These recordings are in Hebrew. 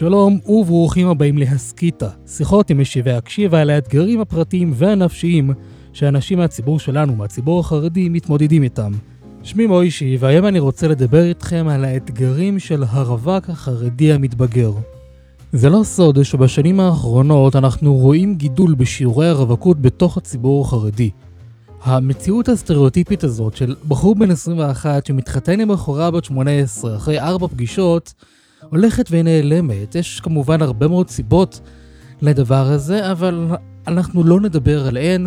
שלום וברוכים הבאים להסכיתה, שיחות עם משיבי הקשיבה על האתגרים הפרטיים והנפשיים שאנשים מהציבור שלנו, מהציבור החרדי, מתמודדים איתם. שמי מוישי, והיום אני רוצה לדבר איתכם על האתגרים של הרווק החרדי המתבגר. זה לא סוד שבשנים האחרונות אנחנו רואים גידול בשיעורי הרווקות בתוך הציבור החרדי. המציאות הסטריאוטיפית הזאת של בחור בן 21 שמתחתן עם בחורה בת 18 אחרי ארבע פגישות, הולכת ונעלמת. יש כמובן הרבה מאוד סיבות לדבר הזה, אבל אנחנו לא נדבר עליהן.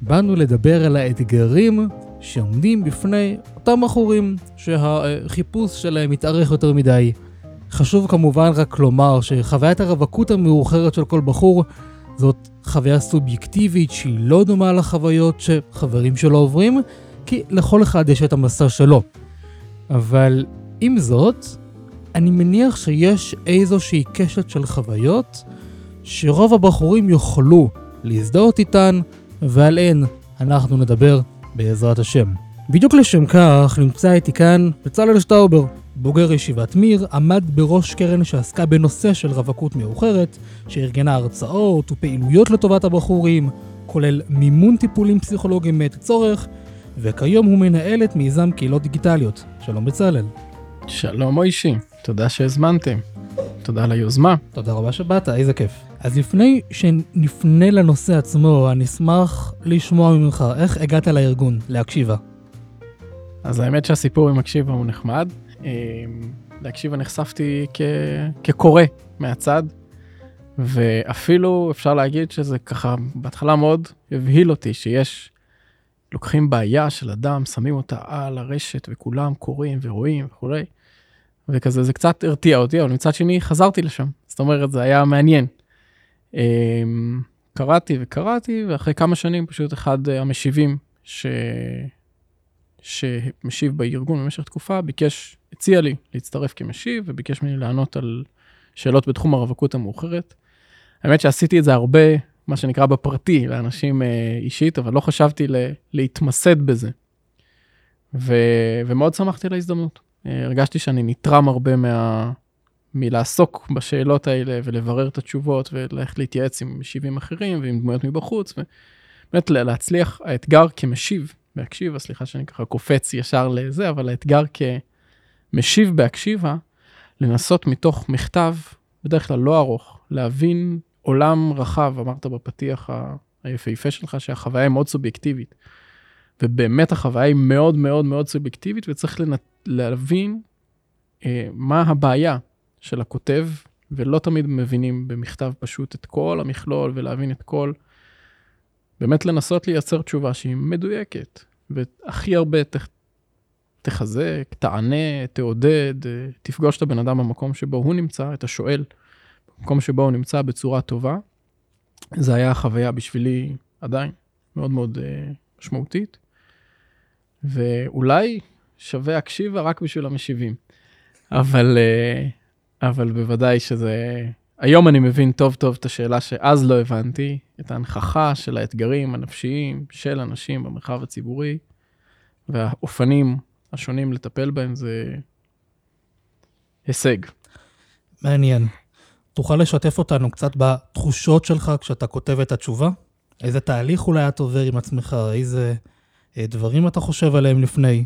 באנו לדבר על האתגרים שעומדים בפני אותם בחורים שהחיפוש שלהם מתארך יותר מדי. חשוב כמובן רק לומר שחוויית הרווקות המאוחרת של כל בחור זאת חוויה סובייקטיבית שהיא לא דומה לחוויות שחברים שלו עוברים, כי לכל אחד יש את המסע שלו. אבל עם זאת, אני מניח שיש איזושהי קשת של חוויות שרוב הבחורים יוכלו להזדהות איתן, ועליהן אנחנו נדבר בעזרת השם. בדיוק לשם כך נמצא איתי כאן בצלאל שטאובר, בוגר ישיבת מיר, עמד בראש קרן שעסקה בנושא של רווקות מאוחרת, שארגנה הרצאות ופעילויות לטובת הבחורים, כולל מימון טיפולים פסיכולוגיים מעת הצורך, וכיום הוא מנהל את מיזם קהילות דיגיטליות. שלום בצלאל. שלום מוישי, תודה שהזמנתם. תודה על היוזמה. תודה רבה שבאת, איזה כיף. אז לפני שנפנה לנושא עצמו, אני אשמח לשמוע ממך איך הגעת לארגון, להקשיבה. אז האמת שהסיפור עם הקשיבה הוא נחמד. אה, להקשיבה נחשפתי כ... כקורא מהצד, ואפילו אפשר להגיד שזה ככה בהתחלה מאוד הבהיל אותי שיש, לוקחים בעיה של אדם, שמים אותה על הרשת וכולם קוראים ורואים וכולי, וכזה זה קצת הרתיע אותי, אבל מצד שני חזרתי לשם, זאת אומרת זה היה מעניין. אה, קראתי וקראתי, ואחרי כמה שנים פשוט אחד המשיבים ש... שמשיב בארגון במשך תקופה, ביקש, הציע לי להצטרף כמשיב, וביקש ממני לענות על שאלות בתחום הרווקות המאוחרת. האמת שעשיתי את זה הרבה, מה שנקרא בפרטי, לאנשים אה, אישית, אבל לא חשבתי ל- להתמסד בזה. ו- ומאוד שמחתי על ההזדמנות. אה, הרגשתי שאני נתרם הרבה מה... מלעסוק בשאלות האלה ולברר את התשובות וללכת להתייעץ עם משיבים אחרים ועם דמויות מבחוץ, ובאמת להצליח, האתגר כמשיב בהקשיבה, סליחה שאני ככה קופץ ישר לזה, אבל האתגר כמשיב בהקשיבה, לנסות מתוך מכתב, בדרך כלל לא ארוך, להבין עולם רחב, אמרת בפתיח היפהפה שלך, שהחוויה היא מאוד סובייקטיבית. ובאמת החוויה היא מאוד מאוד מאוד סובייקטיבית, וצריך לנ... להבין אה, מה הבעיה של הכותב, ולא תמיד מבינים במכתב פשוט את כל המכלול ולהבין את כל באמת לנסות לייצר תשובה שהיא מדויקת, והכי הרבה ת, תחזק, תענה, תעודד, תפגוש את הבן אדם במקום שבו הוא נמצא, את השואל, במקום שבו הוא נמצא בצורה טובה. זה היה חוויה בשבילי עדיין מאוד מאוד uh, משמעותית, ואולי שווה הקשיבה רק בשביל המשיבים. אבל, uh, אבל בוודאי שזה היום אני מבין טוב טוב את השאלה שאז לא הבנתי, את ההנכחה של האתגרים הנפשיים של אנשים במרחב הציבורי, והאופנים השונים לטפל בהם זה הישג. מעניין. תוכל לשתף אותנו קצת בתחושות שלך כשאתה כותב את התשובה? איזה תהליך אולי את עובר עם עצמך? איזה אה, דברים אתה חושב עליהם לפני?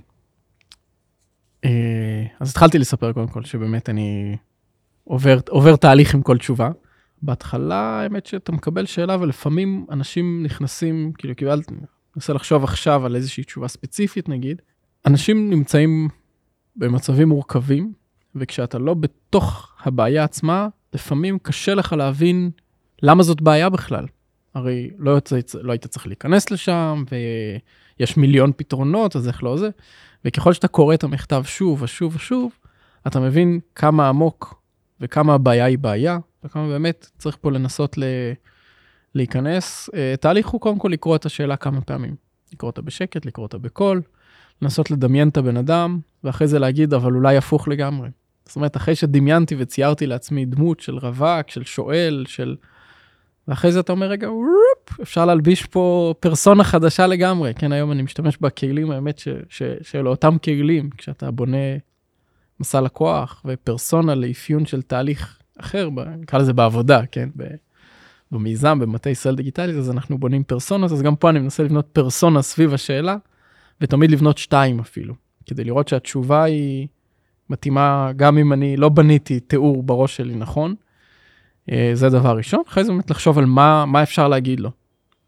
אה, אז התחלתי לספר קודם כל שבאמת אני עובר, עובר תהליך עם כל תשובה. בהתחלה, האמת שאתה מקבל שאלה, ולפעמים אנשים נכנסים, כאילו, קיבלת, ננסה לחשוב עכשיו על איזושהי תשובה ספציפית, נגיד. אנשים נמצאים במצבים מורכבים, וכשאתה לא בתוך הבעיה עצמה, לפעמים קשה לך להבין למה זאת בעיה בכלל. הרי לא, יוצא, לא היית צריך להיכנס לשם, ויש מיליון פתרונות, אז איך לא זה. וככל שאתה קורא את המכתב שוב ושוב ושוב, אתה מבין כמה עמוק וכמה הבעיה היא בעיה, וכמה באמת צריך פה לנסות ל... להיכנס. Uh, תהליך הוא קודם כל לקרוא את השאלה כמה פעמים. לקרוא אותה בשקט, לקרוא אותה בקול, לנסות לדמיין את הבן אדם, ואחרי זה להגיד, אבל אולי הפוך לגמרי. זאת אומרת, אחרי שדמיינתי וציירתי לעצמי דמות של רווק, של שואל, של... ואחרי זה אתה אומר, רגע, וופ, אפשר להלביש פה פרסונה חדשה לגמרי. כן, היום אני משתמש בכלים, האמת, ש... ש... של אותם כלים, כשאתה בונה מסע לקוח ופרסונה לאפיון של תהליך אחר, נקרא לזה בעבודה, כן? במיזם, במטה ישראל דיגיטלית, אז אנחנו בונים פרסונות, אז גם פה אני מנסה לבנות פרסונה סביב השאלה, ותמיד לבנות שתיים אפילו, כדי לראות שהתשובה היא מתאימה, גם אם אני לא בניתי תיאור בראש שלי נכון. אה, זה דבר ראשון. אחרי זה באמת לחשוב על מה, מה אפשר להגיד לו.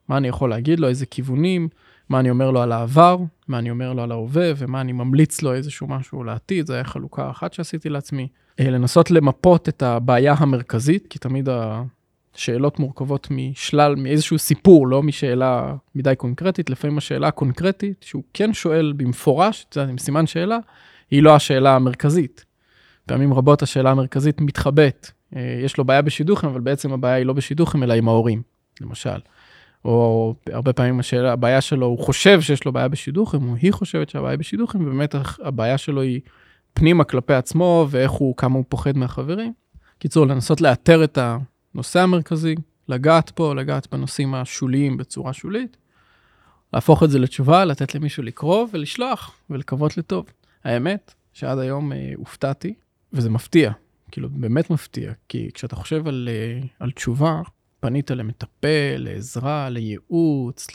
מה אני יכול להגיד לו, איזה כיוונים, מה אני אומר לו על העבר, מה אני אומר לו על ההווה, ומה אני ממליץ לו איזשהו משהו לעתיד, זו הייתה חלוקה אחת שעשיתי לעצמי. אה, לנסות למפות את הבעיה המרכזית, כי תמיד השאלות מורכבות משלל, מאיזשהו סיפור, לא משאלה מדי קונקרטית, לפעמים השאלה הקונקרטית, שהוא כן שואל במפורש, את יודעת, עם סימן שאלה, היא לא השאלה המרכזית. פעמים רבות השאלה המרכזית מתחבאת. אה, יש לו בעיה בשידוכים, אבל בעצם הבעיה היא לא בשידוכים, אלא עם ההורים, למשל. או הרבה פעמים השאלה, הבעיה שלו, הוא חושב שיש לו בעיה בשידוכים, או היא חושבת שהבעיה בשידוכים, ובאמת הבעיה שלו היא פנימה כלפי עצמו, ואיך הוא, כמה הוא פוחד מהחברים. קיצור, לנסות לאתר את הנושא המרכזי, לגעת פה, לגעת בנושאים השוליים בצורה שולית, להפוך את זה לתשובה, לתת למישהו לקרוא ולשלוח, ולקוות לטוב. האמת, שעד היום אה, הופתעתי, וזה מפתיע, כאילו באמת מפתיע, כי כשאתה חושב על, אה, על תשובה, פנית למטפל, לעזרה, לייעוץ,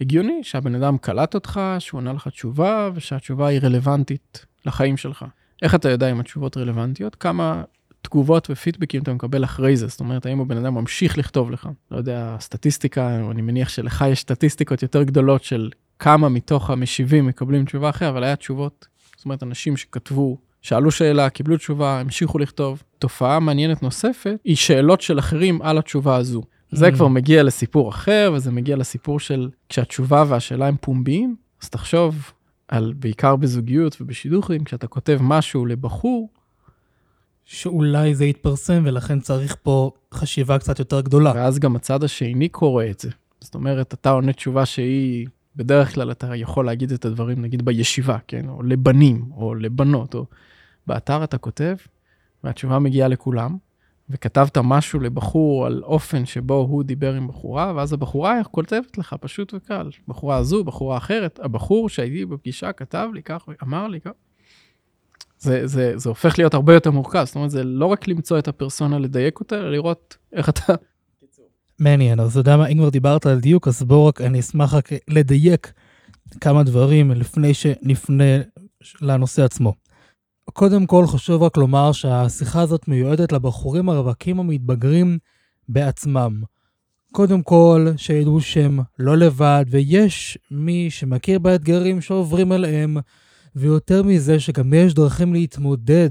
להגיוני שהבן אדם קלט אותך, שהוא ענה לך תשובה, ושהתשובה היא רלוונטית לחיים שלך. איך אתה יודע אם התשובות רלוונטיות? כמה תגובות ופידבקים אתה מקבל אחרי זה, זאת אומרת, האם הבן אדם ממשיך לכתוב לך? לא יודע, סטטיסטיקה, אני מניח שלך יש סטטיסטיקות יותר גדולות של כמה מתוך המשיבים מקבלים תשובה אחרת, אבל היה תשובות, זאת אומרת, אנשים שכתבו שאלו שאלה, קיבלו תשובה, המשיכו לכתוב. תופעה מעניינת נוספת היא שאלות של אחרים על התשובה הזו. זה mm. כבר מגיע לסיפור אחר, וזה מגיע לסיפור של כשהתשובה והשאלה הם פומביים, אז תחשוב על, בעיקר בזוגיות ובשידוכים, כשאתה כותב משהו לבחור, שאולי זה יתפרסם, ולכן צריך פה חשיבה קצת יותר גדולה. ואז גם הצד השני קורא את זה. זאת אומרת, אתה עונה תשובה שהיא, בדרך כלל אתה יכול להגיד את הדברים, נגיד בישיבה, כן? או לבנים, או לבנות, או באתר אתה כותב, והתשובה מגיעה לכולם, וכתבת משהו לבחור על אופן שבו הוא דיבר עם בחורה, ואז הבחורה כותבת לך פשוט וקל. בחורה הזו, בחורה אחרת, הבחור שהייתי בפגישה כתב לי כך, אמר לי כך. זה, זה, זה הופך להיות הרבה יותר מורכב, זאת אומרת, זה לא רק למצוא את הפרסונה, לדייק אותה, אלא לראות איך אתה... מעניין, אז אתה יודע מה, אם כבר דיברת על דיוק, אז בואו רק, אני אשמח רק לדייק כמה דברים לפני שנפנה לנושא עצמו. קודם כל חשוב רק לומר שהשיחה הזאת מיועדת לבחורים הרווקים המתבגרים בעצמם. קודם כל, שידעו שהם לא לבד, ויש מי שמכיר באתגרים שעוברים עליהם, ויותר מזה שגם יש דרכים להתמודד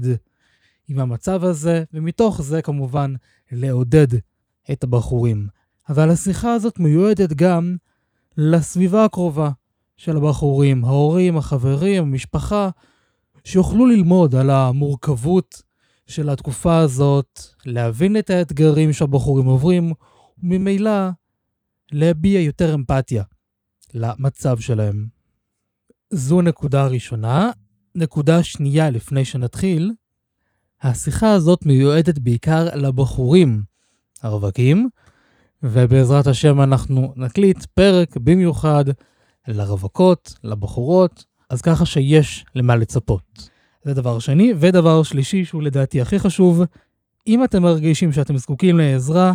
עם המצב הזה, ומתוך זה כמובן לעודד את הבחורים. אבל השיחה הזאת מיועדת גם לסביבה הקרובה של הבחורים, ההורים, החברים, המשפחה, שיוכלו ללמוד על המורכבות של התקופה הזאת, להבין את האתגרים שהבחורים עוברים, וממילא להביע יותר אמפתיה למצב שלהם. זו נקודה ראשונה. נקודה שנייה לפני שנתחיל, השיחה הזאת מיועדת בעיקר לבחורים הרווקים, ובעזרת השם אנחנו נקליט פרק במיוחד לרווקות, לבחורות, אז ככה שיש למה לצפות. זה דבר שני. ודבר שלישי, שהוא לדעתי הכי חשוב, אם אתם מרגישים שאתם זקוקים לעזרה,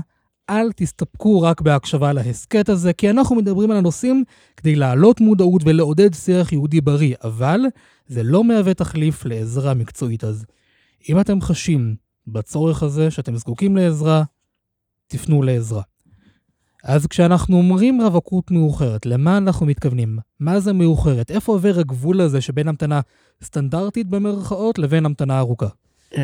אל תסתפקו רק בהקשבה להסכת הזה, כי אנחנו מדברים על הנושאים כדי להעלות מודעות ולעודד שיח יהודי בריא, אבל זה לא מהווה תחליף לעזרה מקצועית. אז אם אתם חשים בצורך הזה שאתם זקוקים לעזרה, תפנו לעזרה. אז כשאנחנו אומרים רווקות מאוחרת, למה אנחנו מתכוונים? מה זה מאוחרת? איפה עובר הגבול הזה שבין המתנה סטנדרטית במרכאות לבין המתנה ארוכה?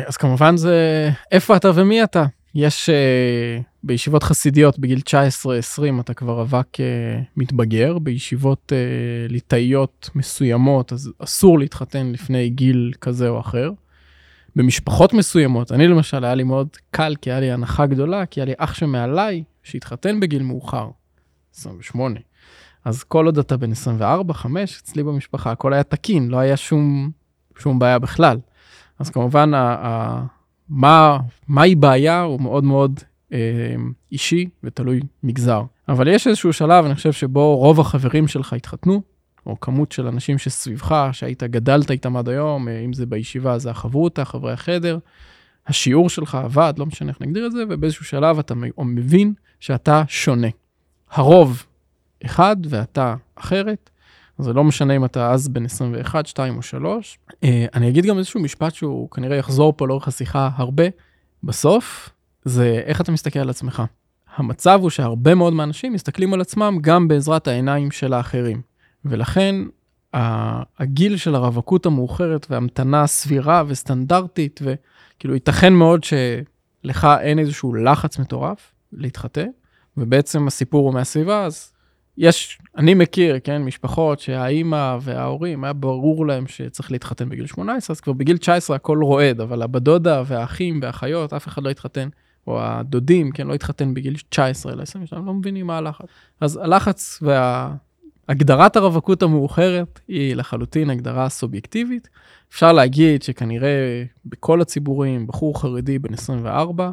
אז כמובן זה איפה אתה ומי אתה. יש uh, בישיבות חסידיות בגיל 19-20 אתה כבר רווק uh, מתבגר, בישיבות uh, ליטאיות מסוימות אז אסור להתחתן לפני גיל כזה או אחר. במשפחות מסוימות, אני למשל היה לי מאוד קל כי היה לי הנחה גדולה, כי היה לי אח שמעליי שהתחתן בגיל מאוחר, 28. אז כל עוד אתה בן 24, 5, אצלי במשפחה הכל היה תקין, לא היה שום, שום בעיה בכלל. אז כמובן, ה, ה, מה, מהי בעיה הוא מאוד מאוד אה, אישי ותלוי מגזר. אבל יש איזשהו שלב, אני חושב, שבו רוב החברים שלך התחתנו, או כמות של אנשים שסביבך, שהיית גדלת איתם עד היום, אה, אם זה בישיבה, זה החברותא, חברי החדר, השיעור שלך עבד, לא משנה איך נגדיר את זה, ובאיזשהו שלב אתה מבין שאתה שונה. הרוב אחד ואתה אחרת, זה לא משנה אם אתה אז בן 21, 2 או 3. אה, אני אגיד גם איזשהו משפט שהוא כנראה יחזור פה לאורך השיחה הרבה. בסוף, זה איך אתה מסתכל על עצמך. המצב הוא שהרבה מאוד מהאנשים מסתכלים על עצמם גם בעזרת העיניים של האחרים. ולכן הגיל של הרווקות המאוחרת והמתנה סבירה וסטנדרטית, וכאילו ייתכן מאוד שלך אין איזשהו לחץ מטורף להתחתן, ובעצם הסיפור הוא מהסביבה, אז יש, אני מכיר, כן, משפחות שהאימא וההורים, היה ברור להם שצריך להתחתן בגיל 18, אז כבר בגיל 19 הכל רועד, אבל הבדודה והאחים והאחיות, אף אחד לא התחתן, או הדודים, כן, לא התחתן בגיל 19 אלא 22, לא מבינים מה הלחץ. אז הלחץ וה... הגדרת הרווקות המאוחרת היא לחלוטין הגדרה סובייקטיבית. אפשר להגיד שכנראה בכל הציבורים, בחור חרדי בן 24,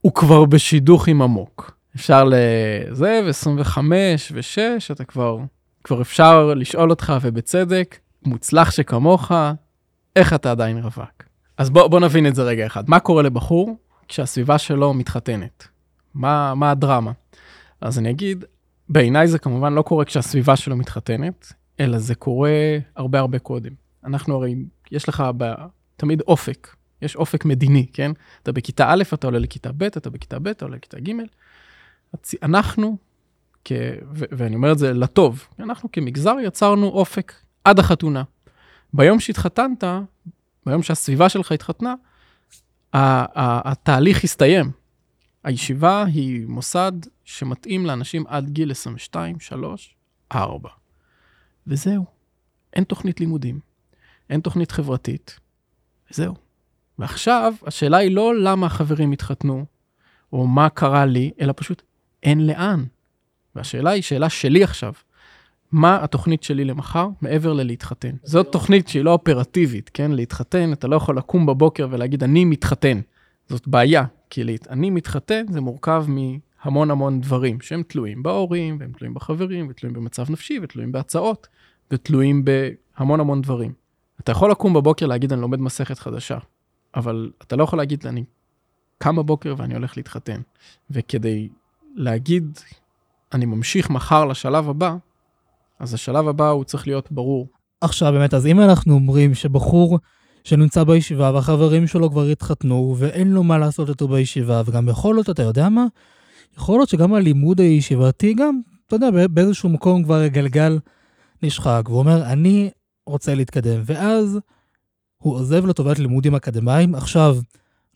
הוא כבר בשידוך עם עמוק. אפשר לזה, ו-25 ו-6, אתה כבר, כבר אפשר לשאול אותך, ובצדק, מוצלח שכמוך, איך אתה עדיין רווק? אז בוא, בוא נבין את זה רגע אחד. מה קורה לבחור כשהסביבה שלו מתחתנת? מה, מה הדרמה? אז אני אגיד, בעיניי זה כמובן לא קורה כשהסביבה שלו מתחתנת, אלא זה קורה הרבה הרבה קודם. אנחנו הרי, יש לך ב, תמיד אופק, יש אופק מדיני, כן? אתה בכיתה א', אתה עולה לכיתה ב', אתה בכיתה ב', אתה עולה לכיתה ג'. אנחנו, כ... ו- ואני אומר את זה לטוב, אנחנו כמגזר יצרנו אופק עד החתונה. ביום שהתחתנת, ביום שהסביבה שלך התחתנה, התהליך הסתיים. הישיבה היא מוסד שמתאים לאנשים עד גיל 22, 3, 4. וזהו. אין תוכנית לימודים, אין תוכנית חברתית, וזהו. ועכשיו, השאלה היא לא למה החברים התחתנו, או מה קרה לי, אלא פשוט אין לאן. והשאלה היא שאלה שלי עכשיו. מה התוכנית שלי למחר מעבר ללהתחתן? זאת תוכנית שהיא לא אופרטיבית, כן? להתחתן, אתה לא יכול לקום בבוקר ולהגיד, אני מתחתן. זאת בעיה, כי. אני מתחתן זה מורכב מהמון המון דברים שהם תלויים בהורים, והם תלויים בחברים, ותלויים במצב נפשי, ותלויים בהצעות, ותלויים בהמון המון דברים. אתה יכול לקום בבוקר להגיד, אני לומד מסכת חדשה, אבל אתה לא יכול להגיד, אני קם בבוקר ואני הולך להתחתן. וכדי להגיד, אני ממשיך מחר לשלב הבא, אז השלב הבא הוא צריך להיות ברור. עכשיו באמת, אז אם אנחנו אומרים שבחור שנמצא בישיבה והחברים שלו כבר התחתנו ואין לו מה לעשות איתו בישיבה, וגם יכול להיות, אתה יודע מה? יכול להיות שגם הלימוד הישיבתי גם, אתה יודע, באיזשהו מקום כבר הגלגל נשחק, והוא אומר, אני רוצה להתקדם, ואז הוא עוזב לטובת לימודים אקדמיים. עכשיו,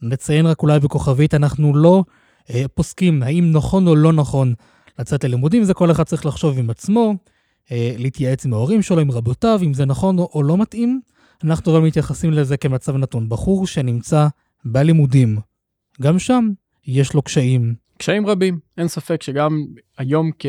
נציין רק אולי בכוכבית, אנחנו לא אה, פוסקים האם נכון או לא נכון לצאת ללימודים, זה כל אחד צריך לחשוב עם עצמו, אה, להתייעץ עם ההורים שלו, עם רבותיו, אם זה נכון או, או לא מתאים. אנחנו אבל מתייחסים לזה כמצב נתון. בחור שנמצא בלימודים, גם שם יש לו קשיים. קשיים רבים, אין ספק שגם היום כ...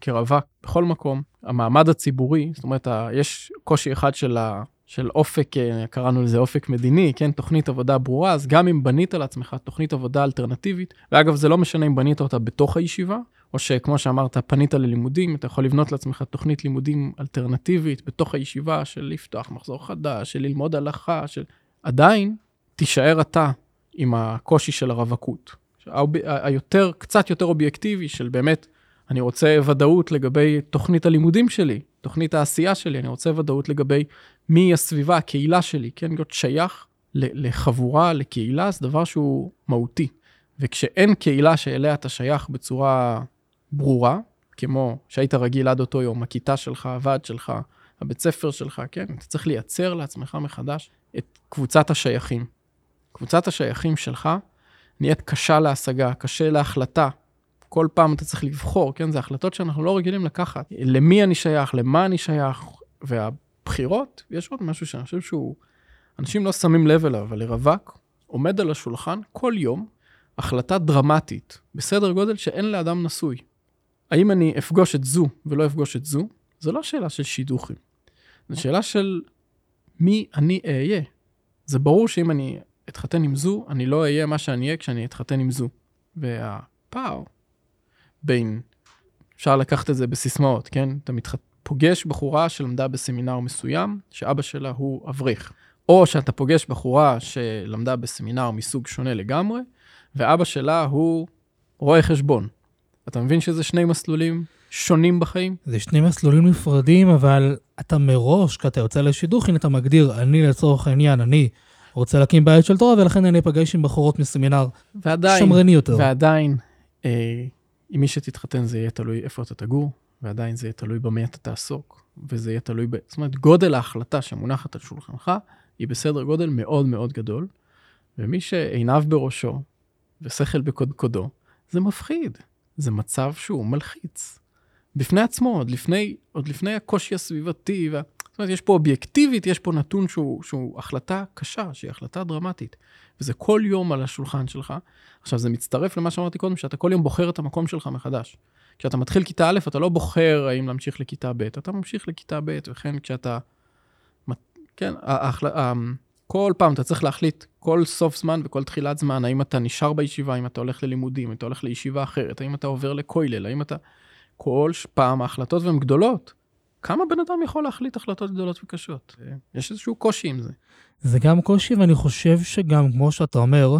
כרווק בכל מקום, המעמד הציבורי, זאת אומרת, יש קושי אחד של ה... של אופק, אה, קראנו לזה אופק מדיני, כן, תוכנית עבודה ברורה, אז גם אם בנית לעצמך תוכנית עבודה אלטרנטיבית, ואגב, זה לא משנה אם בנית אותה בתוך הישיבה, או שכמו שאמרת, פנית ללימודים, אתה יכול לבנות לעצמך תוכנית לימודים אלטרנטיבית בתוך הישיבה של לפתוח מחזור חדש, של ללמוד הלכה, של... עדיין תישאר אתה עם הקושי של הרווקות. היותר, קצת יותר אובייקטיבי של באמת, אני רוצה ודאות לגבי תוכנית הלימודים שלי, תוכנית העשייה שלי, אני רוצה ודאות לגבי מי הסביבה, הקהילה שלי, כן, להיות שייך לחבורה, לקהילה, זה דבר שהוא מהותי. וכשאין קהילה שאליה אתה שייך בצורה ברורה, כמו שהיית רגיל עד אותו יום, הכיתה שלך, הוועד שלך, הבית ספר שלך, כן, אתה צריך לייצר לעצמך מחדש את קבוצת השייכים. קבוצת השייכים שלך נהיית קשה להשגה, קשה להחלטה. כל פעם אתה צריך לבחור, כן, זה החלטות שאנחנו לא רגילים לקחת. למי אני שייך, למה אני שייך, וה... בחירות, יש עוד משהו שאני חושב שהוא, אנשים לא שמים לב אליו, אבל לרווק עומד על השולחן כל יום החלטה דרמטית, בסדר גודל שאין לאדם נשוי. האם אני אפגוש את זו ולא אפגוש את זו? זו לא שאלה של שידוכים. זו שאלה של מי אני אהיה. זה ברור שאם אני אתחתן עם זו, אני לא אהיה מה שאני אהיה כשאני אתחתן עם זו. והפער בין, אפשר לקחת את זה בסיסמאות, כן? אתה מתחתן. פוגש בחורה שלמדה בסמינר מסוים, שאבא שלה הוא אברך. או שאתה פוגש בחורה שלמדה בסמינר מסוג שונה לגמרי, ואבא שלה הוא רואה חשבון. אתה מבין שזה שני מסלולים שונים בחיים? זה שני מסלולים נפרדים, אבל אתה מראש, כשאתה יוצא לשידוך, הנה אתה מגדיר, אני לצורך העניין, אני רוצה להקים בית של תורה, ולכן אני אפגש עם בחורות מסמינר ועדיין, שמרני יותר. ועדיין, אה, עם מי שתתחתן זה יהיה תלוי איפה אתה תגור, ועדיין זה יהיה תלוי במה אתה תעסוק, וזה יהיה תלוי ב... זאת אומרת, גודל ההחלטה שמונחת על שולחנך, היא בסדר גודל מאוד מאוד גדול, ומי שעיניו בראשו ושכל בקודקודו, זה מפחיד. זה מצב שהוא מלחיץ. בפני עצמו, עוד לפני, עוד לפני הקושי הסביבתי, וה... זאת אומרת, יש פה אובייקטיבית, יש פה נתון שהוא, שהוא החלטה קשה, שהיא החלטה דרמטית. וזה כל יום על השולחן שלך. עכשיו, זה מצטרף למה שאמרתי קודם, שאתה כל יום בוחר את המקום שלך מחדש. כשאתה מתחיל כיתה א', אתה לא בוחר האם להמשיך לכיתה ב', אתה ממשיך לכיתה ב', וכן כשאתה... כן, ההחל... כל פעם אתה צריך להחליט, כל סוף זמן וכל תחילת זמן, האם אתה נשאר בישיבה, האם אתה הולך ללימודים, האם אתה הולך לישיבה אחרת, האם אתה עובר לכולל, האם אתה... כל פעם ההחלטות והן גדולות. כמה בן אדם יכול להחליט החלטות גדולות וקשות? יש איזשהו קושי עם זה. זה גם קושי, ואני חושב שגם, כמו שאתה אומר,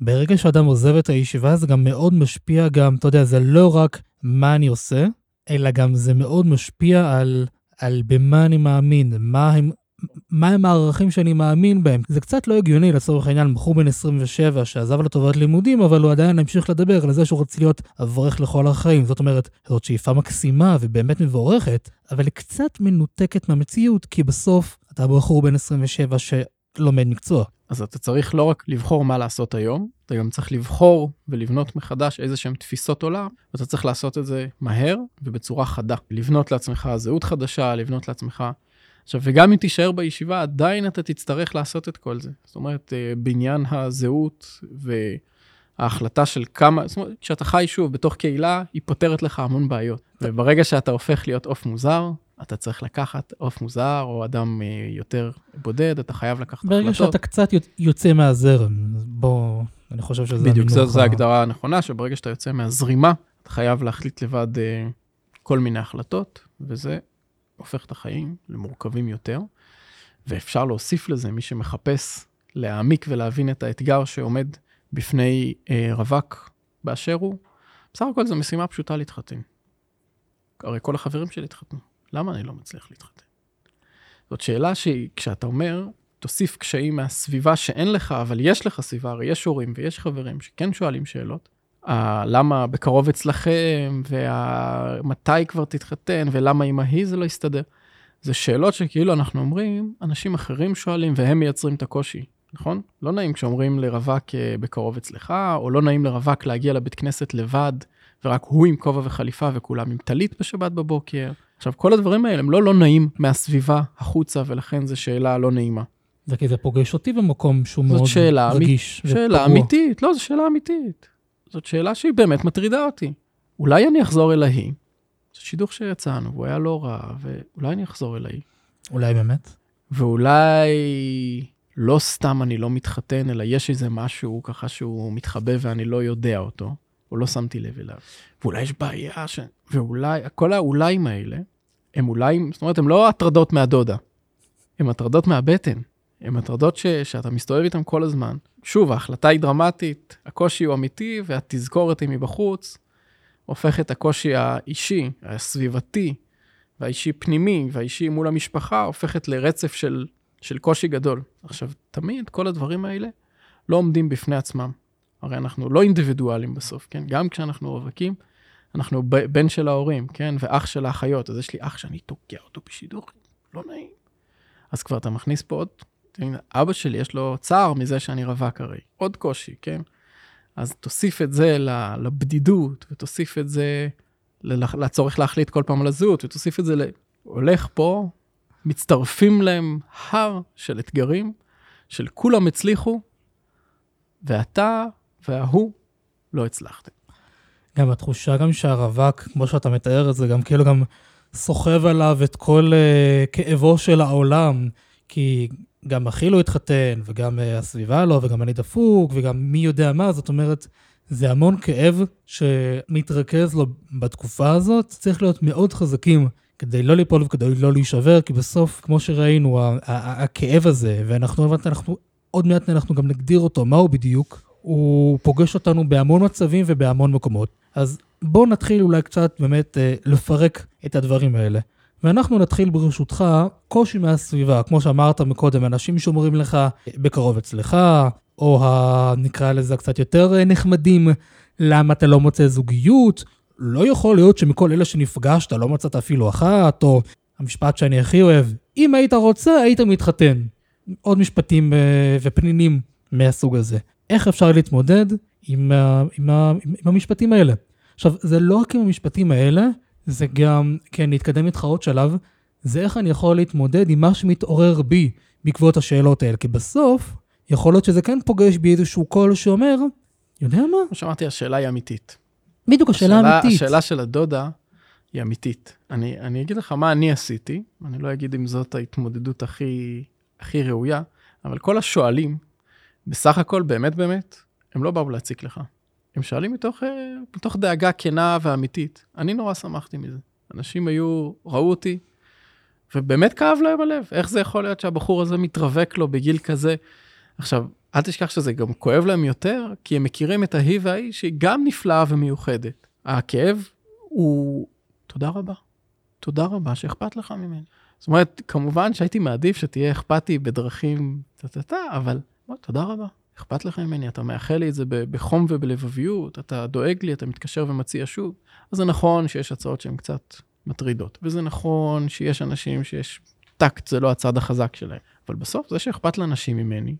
ברגע שאדם עוזב את הישיבה, זה גם מאוד משפיע גם, אתה יודע, זה לא רק מה אני עושה, אלא גם זה מאוד משפיע על, על במה אני מאמין, מה הם מהם הערכים שאני מאמין בהם. זה קצת לא הגיוני לצורך העניין בחור בן 27 שעזב לטובת לימודים, אבל הוא עדיין המשיך לדבר על זה שהוא רוצה להיות אברך לכל החיים. זאת אומרת, זאת שאיפה מקסימה ובאמת מבורכת, אבל היא קצת מנותקת מהמציאות, כי בסוף אתה בחור בן 27 שלומד מקצוע. אז אתה צריך לא רק לבחור מה לעשות היום, אתה גם צריך לבחור ולבנות מחדש איזה שהן תפיסות עולם, ואתה צריך לעשות את זה מהר ובצורה חדה. לבנות לעצמך זהות חדשה, לבנות לעצמך עכשיו, וגם אם תישאר בישיבה, עדיין אתה תצטרך לעשות את כל זה. זאת אומרת, אה, בעניין הזהות וההחלטה של כמה, זאת אומרת, כשאתה חי שוב בתוך קהילה, היא פותרת לך המון בעיות. וברגע שאתה הופך להיות עוף מוזר, אתה צריך לקחת עוף מוזר או אדם אה, יותר בודד, אתה חייב לקחת החלטות. ברגע שאתה קצת יוצא מהזרם, בוא, אני חושב שזה... בדיוק, זו, זו ההגדרה הנכונה, שברגע שאתה יוצא מהזרימה, אתה חייב להחליט לבד אה, כל מיני החלטות, וזה הופך את החיים למורכבים יותר, ואפשר להוסיף לזה, מי שמחפש להעמיק ולהבין את האתגר שעומד בפני אה, רווק באשר הוא, בסך הכל זו משימה פשוטה להתחתן. הרי כל החברים שלי התחתנו, למה אני לא מצליח להתחתן? זאת שאלה שכשאתה אומר, תוסיף קשיים מהסביבה שאין לך, אבל יש לך סביבה, הרי יש הורים ויש חברים שכן שואלים שאלות, למה בקרוב אצלכם, ומתי כבר תתחתן, ולמה עם ההיא זה לא יסתדר. זה שאלות שכאילו אנחנו אומרים, אנשים אחרים שואלים והם מייצרים את הקושי, נכון? לא נעים כשאומרים לרווק אה, בקרוב אצלך, או לא נעים לרווק להגיע לבית כנסת לבד, ורק הוא עם כובע וחליפה וכולם עם טלית בשבת בבוקר. עכשיו, כל הדברים האלה הם לא לא נעים מהסביבה החוצה, ולכן זו שאלה לא נעימה. זה כי זה פוגש אותי במקום שהוא מאוד שאלה רגיש. זאת שאלה אמיתית, לא, זו שאלה אמיתית. זאת שאלה שהיא באמת מטרידה אותי. אולי אני אחזור אל ההיא, זה שידוך שיצאנו, והוא היה לא רע, ואולי אני אחזור אל ההיא. אולי באמת. ואולי לא סתם אני לא מתחתן, אלא יש איזה משהו ככה שהוא מתחבא ואני לא יודע אותו, או לא שמתי לב אליו. ואולי יש בעיה ש... ואולי, כל האוליים האלה, הם אולי, זאת אומרת, הם לא הטרדות מהדודה, הם הטרדות מהבטן. הם הטרדות ש... שאתה מסתובב איתן כל הזמן. שוב, ההחלטה היא דרמטית, הקושי הוא אמיתי והתזכורת היא מבחוץ, הופך את הקושי האישי, הסביבתי, והאישי פנימי, והאישי מול המשפחה, הופכת לרצף של, של קושי גדול. עכשיו, תמיד כל הדברים האלה לא עומדים בפני עצמם. הרי אנחנו לא אינדיבידואלים בסוף, כן? גם כשאנחנו רווקים, אנחנו בן של ההורים, כן? ואח של האחיות. אז יש לי אח שאני תוקע אותו בשידור, לא נעים. אז כבר אתה מכניס פה עוד אבא שלי יש לו צער מזה שאני רווק הרי, עוד קושי, כן? אז תוסיף את זה לבדידות, ותוסיף את זה לצורך להחליט כל פעם על הזהות, ותוסיף את זה ל... הולך פה, מצטרפים להם הר של אתגרים, של כולם הצליחו, ואתה וההוא לא הצלחתם. גם התחושה גם שהרווק, כמו שאתה מתאר את זה, גם כאילו גם סוחב עליו את כל uh, כאבו של העולם, כי גם אחי לא התחתן, וגם uh, הסביבה לא, וגם אני דפוק, וגם מי יודע מה, זאת אומרת, זה המון כאב שמתרכז לו בתקופה הזאת. צריך להיות מאוד חזקים כדי לא ליפול וכדי לא להישבר, כי בסוף, כמו שראינו, הכאב הזה, ואנחנו עוד אנחנו, עוד מעט אנחנו גם נגדיר אותו, מהו בדיוק, הוא פוגש אותנו בהמון מצבים ובהמון מקומות. אז בואו נתחיל אולי קצת באמת אה, לפרק את הדברים האלה. ואנחנו נתחיל ברשותך קושי מהסביבה, כמו שאמרת מקודם, אנשים שאומרים לך בקרוב אצלך, או ה... נקרא לזה קצת יותר נחמדים, למה אתה לא מוצא זוגיות, לא יכול להיות שמכל אלה שנפגשת לא מצאת אפילו אחת, או המשפט שאני הכי אוהב, אם היית רוצה, היית מתחתן. עוד משפטים אה, ופנינים מהסוג הזה. איך אפשר להתמודד עם, עם, ה- עם המשפטים האלה? עכשיו, זה לא רק עם המשפטים האלה, זה גם, כן, להתקדם איתך עוד שלב, זה איך אני יכול להתמודד עם מה שמתעורר בי בעקבות השאלות האלה. כי בסוף, יכול להיות שזה כן פוגש בי איזשהו קול שאומר, יודע מה? כמו שאמרתי, השאלה היא אמיתית. בדיוק השאלה האמיתית. השאלה של הדודה היא אמיתית. אני, אני אגיד לך מה אני עשיתי, אני לא אגיד אם זאת ההתמודדות הכי, הכי ראויה, אבל כל השואלים, בסך הכל, באמת באמת, הם לא באו להציק לך. הם שואלים מתוך, אה, מתוך דאגה כנה ואמיתית. אני נורא שמחתי מזה. אנשים היו, ראו אותי, ובאמת כאב להם הלב. איך זה יכול להיות שהבחור הזה מתרווק לו בגיל כזה? עכשיו, אל תשכח שזה גם כואב להם יותר, כי הם מכירים את ההיא וההיא שהיא גם נפלאה ומיוחדת. הכאב הוא, תודה רבה. תודה רבה שאכפת לך ממני. זאת אומרת, כמובן שהייתי מעדיף שתהיה אכפתי בדרכים טה-טה-טה, אבל בוא, תודה רבה. אכפת לך ממני, אתה מאחל לי את זה בחום ובלבביות, אתה דואג לי, אתה מתקשר ומציע שוב. אז זה נכון שיש הצעות שהן קצת מטרידות, וזה נכון שיש אנשים שיש טקט, זה לא הצד החזק שלהם. אבל בסוף, זה שאכפת לאנשים ממני,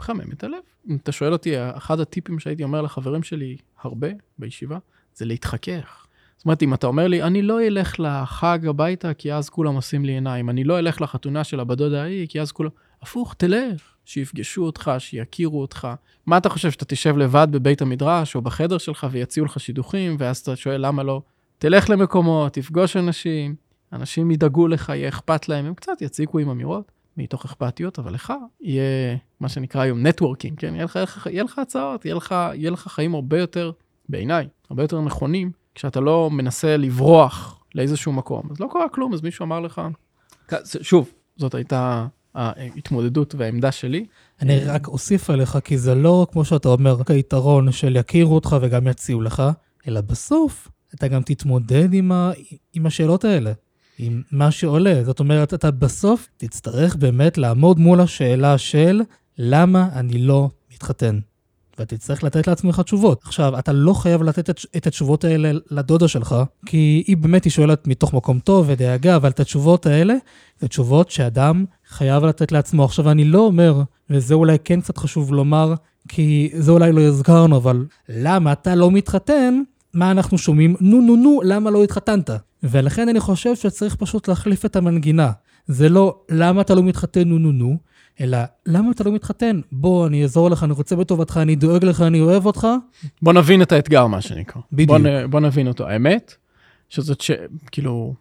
מחמם את הלב. אם אתה שואל אותי, אחד הטיפים שהייתי אומר לחברים שלי הרבה בישיבה, זה להתחכך. זאת אומרת, אם אתה אומר לי, אני לא אלך לחג הביתה, כי אז כולם עושים לי עיניים, אני לא אלך לחתונה של הבת דודה ההיא, כי אז כולם... הפוך, תלך, שיפגשו אותך, שיכירו אותך. מה אתה חושב, שאתה תשב לבד בבית המדרש או בחדר שלך ויציעו לך שידוכים, ואז אתה שואל למה לא? תלך למקומות, תפגוש אנשים, אנשים ידאגו לך, יהיה אכפת להם, הם קצת יציקו עם אמירות. מתוך אכפתיות, אבל לך יהיה מה שנקרא היום נטוורקינג, כן? יהיה לך, יהיה לך, יהיה לך הצעות, יהיה לך, יהיה לך חיים הרבה יותר, בעיניי, הרבה יותר נכונים, כשאתה לא מנסה לברוח לאיזשהו מקום. אז לא קרה כלום, אז מישהו אמר לך... שוב, זאת הייתה ההתמודדות והעמדה שלי. אני רק אוסיף עליך, כי זה לא, כמו שאתה אומר, רק היתרון של יכירו אותך וגם יציעו לך, אלא בסוף אתה גם תתמודד עם, ה... עם השאלות האלה, עם מה שעולה. זאת אומרת, אתה בסוף תצטרך באמת לעמוד מול השאלה של למה אני לא מתחתן. ותצטרך לתת לעצמך תשובות. עכשיו, אתה לא חייב לתת את, התשובות האלה לדודה שלך, כי היא באמת, היא שואלת מתוך מקום טוב ודאגה, אבל את התשובות האלה, זה תשובות שאדם חייב לתת לעצמו. עכשיו, אני לא אומר, וזה אולי כן קצת חשוב לומר, כי זה אולי לא הזכרנו, אבל למה אתה לא מתחתן? מה אנחנו שומעים? נו נו נו, למה לא התחתנת? ולכן אני חושב שצריך פשוט להחליף את המנגינה. זה לא למה אתה לא מתחתן נו נו נו, אלא למה אתה לא מתחתן? בוא, אני אעזור לך, אני רוצה בטובתך, אני דואג לך, אני אוהב אותך. בוא נבין את האתגר, מה שנקרא. בדיוק. בוא, נ, בוא נבין אותו. האמת, שזאת ש... כאילו,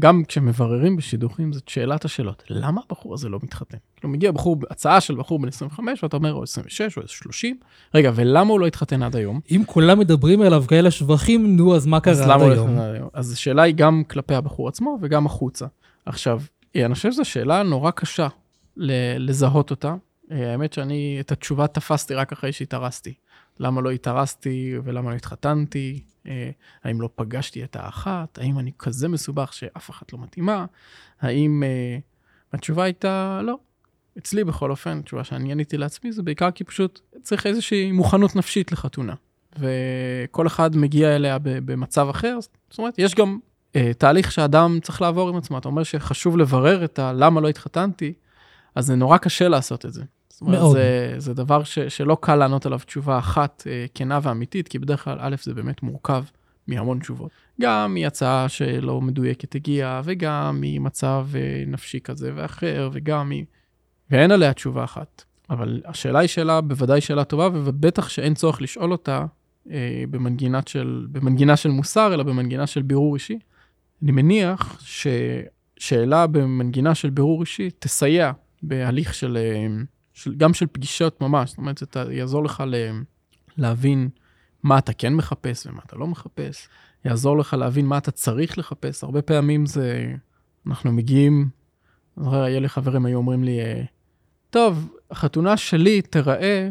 גם כשמבררים בשידוכים, זאת שאלת השאלות. למה הבחור הזה לא מתחתן? כאילו, מגיע בחור, הצעה של בחור בן 25, ואתה אומר, או 26 או 30, רגע, ולמה הוא לא התחתן עד היום? אם כולם מדברים עליו כאלה שבחים, נו, אז מה אז קרה למה עד הוא לא היום? עד היום? אז השאלה היא גם כלפי הבחור עצמו וגם החוצה. עכשיו, אני חושב שזו שאלה נורא קשה לזהות אותה. אה, האמת שאני את התשובה תפסתי רק אחרי שהתארסתי. למה לא התארסתי ולמה לא התחתנתי? אה, האם לא פגשתי את האחת? האם אני כזה מסובך שאף אחת לא מתאימה? האם... אה, התשובה הייתה לא. אצלי בכל אופן, התשובה שאני עניתי לעצמי זה בעיקר כי פשוט צריך איזושהי מוכנות נפשית לחתונה. וכל אחד מגיע אליה במצב אחר. זאת אומרת, יש גם אה, תהליך שאדם צריך לעבור עם עצמו. אתה אומר שחשוב לברר את הלמה לא התחתנתי, אז זה נורא קשה לעשות את זה. זאת אומרת, מאוד. זה, זה דבר ש, שלא קל לענות עליו תשובה אחת אה, כנה ואמיתית, כי בדרך כלל, א', זה באמת מורכב מהמון תשובות. גם מהצעה שלא מדויקת הגיעה, וגם ממצב אה, נפשי כזה ואחר, וגם מ... ואין עליה תשובה אחת. אבל השאלה היא שאלה, בוודאי שאלה טובה, ובטח שאין צורך לשאול אותה אה, במנגינת של, במנגינה של מוסר, אלא במנגינה של בירור אישי. אני מניח ששאלה במנגינה של בירור אישי תסייע בהליך של, אה, של גם של פגישות ממש, זאת אומרת, זה יעזור לך ל, להבין מה אתה כן מחפש ומה אתה לא מחפש, יעזור לך להבין מה אתה צריך לחפש. הרבה פעמים זה, אנחנו מגיעים, זוכר, היה לי חברים היו אומרים לי, אה, טוב, החתונה שלי תיראה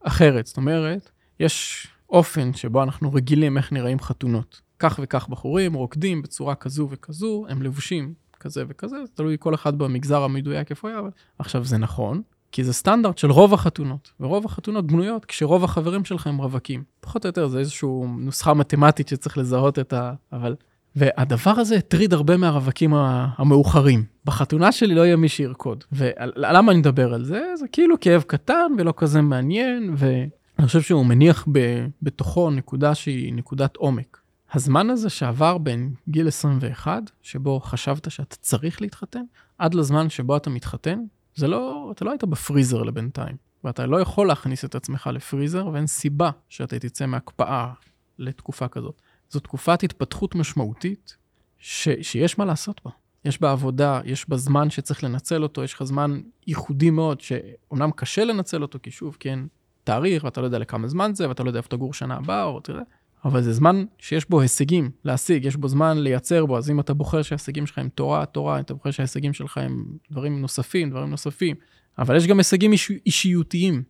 אחרת. זאת אומרת, יש אופן שבו אנחנו רגילים איך נראים חתונות. כך וכך בחורים רוקדים בצורה כזו וכזו, הם לבושים כזה וכזה, זה תלוי כל אחד במגזר המדויק איפה היה, אבל עכשיו זה נכון, כי זה סטנדרט של רוב החתונות, ורוב החתונות בנויות כשרוב החברים שלך הם רווקים. פחות או יותר זה איזושהי נוסחה מתמטית שצריך לזהות את ה... אבל... והדבר הזה הטריד הרבה מהרווקים המאוחרים. בחתונה שלי לא יהיה מי שירקוד. ולמה אני מדבר על זה? זה כאילו כאב קטן ולא כזה מעניין, ואני חושב שהוא מניח ב... בתוכו נקודה שהיא נקודת עומק. הזמן הזה שעבר בין גיל 21, שבו חשבת שאתה צריך להתחתן, עד לזמן שבו אתה מתחתן, זה לא, אתה לא היית בפריזר לבינתיים, ואתה לא יכול להכניס את עצמך לפריזר, ואין סיבה שאתה תצא מהקפאה לתקופה כזאת. זו תקופת התפתחות משמעותית ש, שיש מה לעשות בה. יש בה עבודה, יש בה זמן שצריך לנצל אותו, יש לך זמן ייחודי מאוד, שאומנם קשה לנצל אותו, כי שוב, אין תאריך, ואתה לא יודע לכמה זמן זה, ואתה לא יודע איפה תגור שנה הבאה, או תראה. אבל זה זמן שיש בו הישגים להשיג, יש בו זמן לייצר בו, אז אם אתה בוחר שההישגים שלך הם תורה, תורה, אם אתה בוחר שההישגים שלך הם דברים נוספים, דברים נוספים, אבל יש גם הישגים איש, אישיותיים,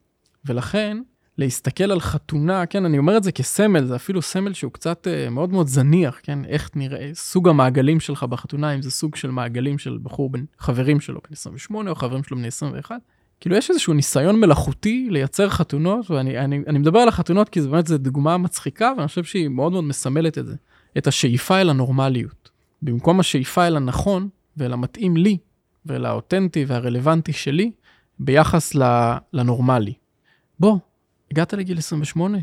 ולכן להסתכל על חתונה, כן, אני אומר את זה כסמל, זה אפילו סמל שהוא קצת uh, מאוד מאוד זניח, כן, איך נראה, סוג המעגלים שלך בחתונה, אם זה סוג של מעגלים של בחור בין חברים שלו בן 28 או חברים שלו בני 21, כאילו יש איזשהו ניסיון מלאכותי לייצר חתונות, ואני אני, אני מדבר על החתונות כי זה באמת זו דוגמה מצחיקה, ואני חושב שהיא מאוד מאוד מסמלת את זה, את השאיפה אל הנורמליות. במקום השאיפה אל הנכון ואל המתאים לי, ואל האותנטי והרלוונטי שלי, ביחס לנורמלי. בוא, הגעת לגיל 28?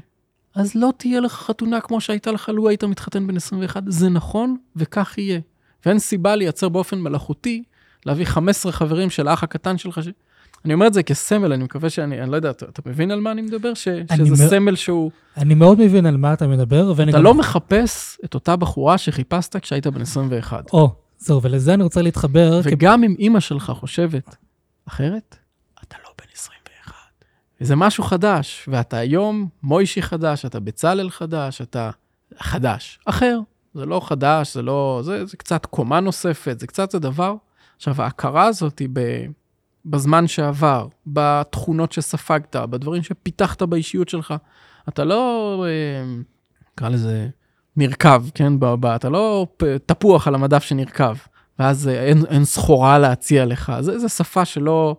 אז לא תהיה לך חתונה כמו שהייתה לך לו היית מתחתן בן 21, זה נכון וכך יהיה. ואין סיבה לייצר באופן מלאכותי, להביא 15 חברים של האח הקטן שלך, ש... אני אומר את זה כסמל, אני מקווה שאני, אני לא יודע, אתה, אתה מבין על מה אני מדבר? ש, אני שזה מ... סמל שהוא... אני מאוד מבין על מה אתה מדבר, ואני אתה גם... לא מחפש את אותה בחורה שחיפשת כשהיית בן 21. או, זהו, ולזה אני רוצה להתחבר. וגם כ... אם אימא שלך חושבת אחרת, אתה לא בן 21. וזה משהו חדש, ואתה היום מוישי חדש, אתה בצלאל חדש, אתה חדש, אחר. זה לא חדש, זה לא... זה, זה קצת קומה נוספת, זה קצת הדבר. עכשיו, ההכרה הזאת היא ב... בזמן שעבר, בתכונות שספגת, בדברים שפיתחת באישיות שלך. אתה לא, אה, נקרא לזה, נרקב, כן? אתה לא תפוח על המדף שנרקב, ואז אה, אין, אין סחורה להציע לך. זה, זה שפה שלא...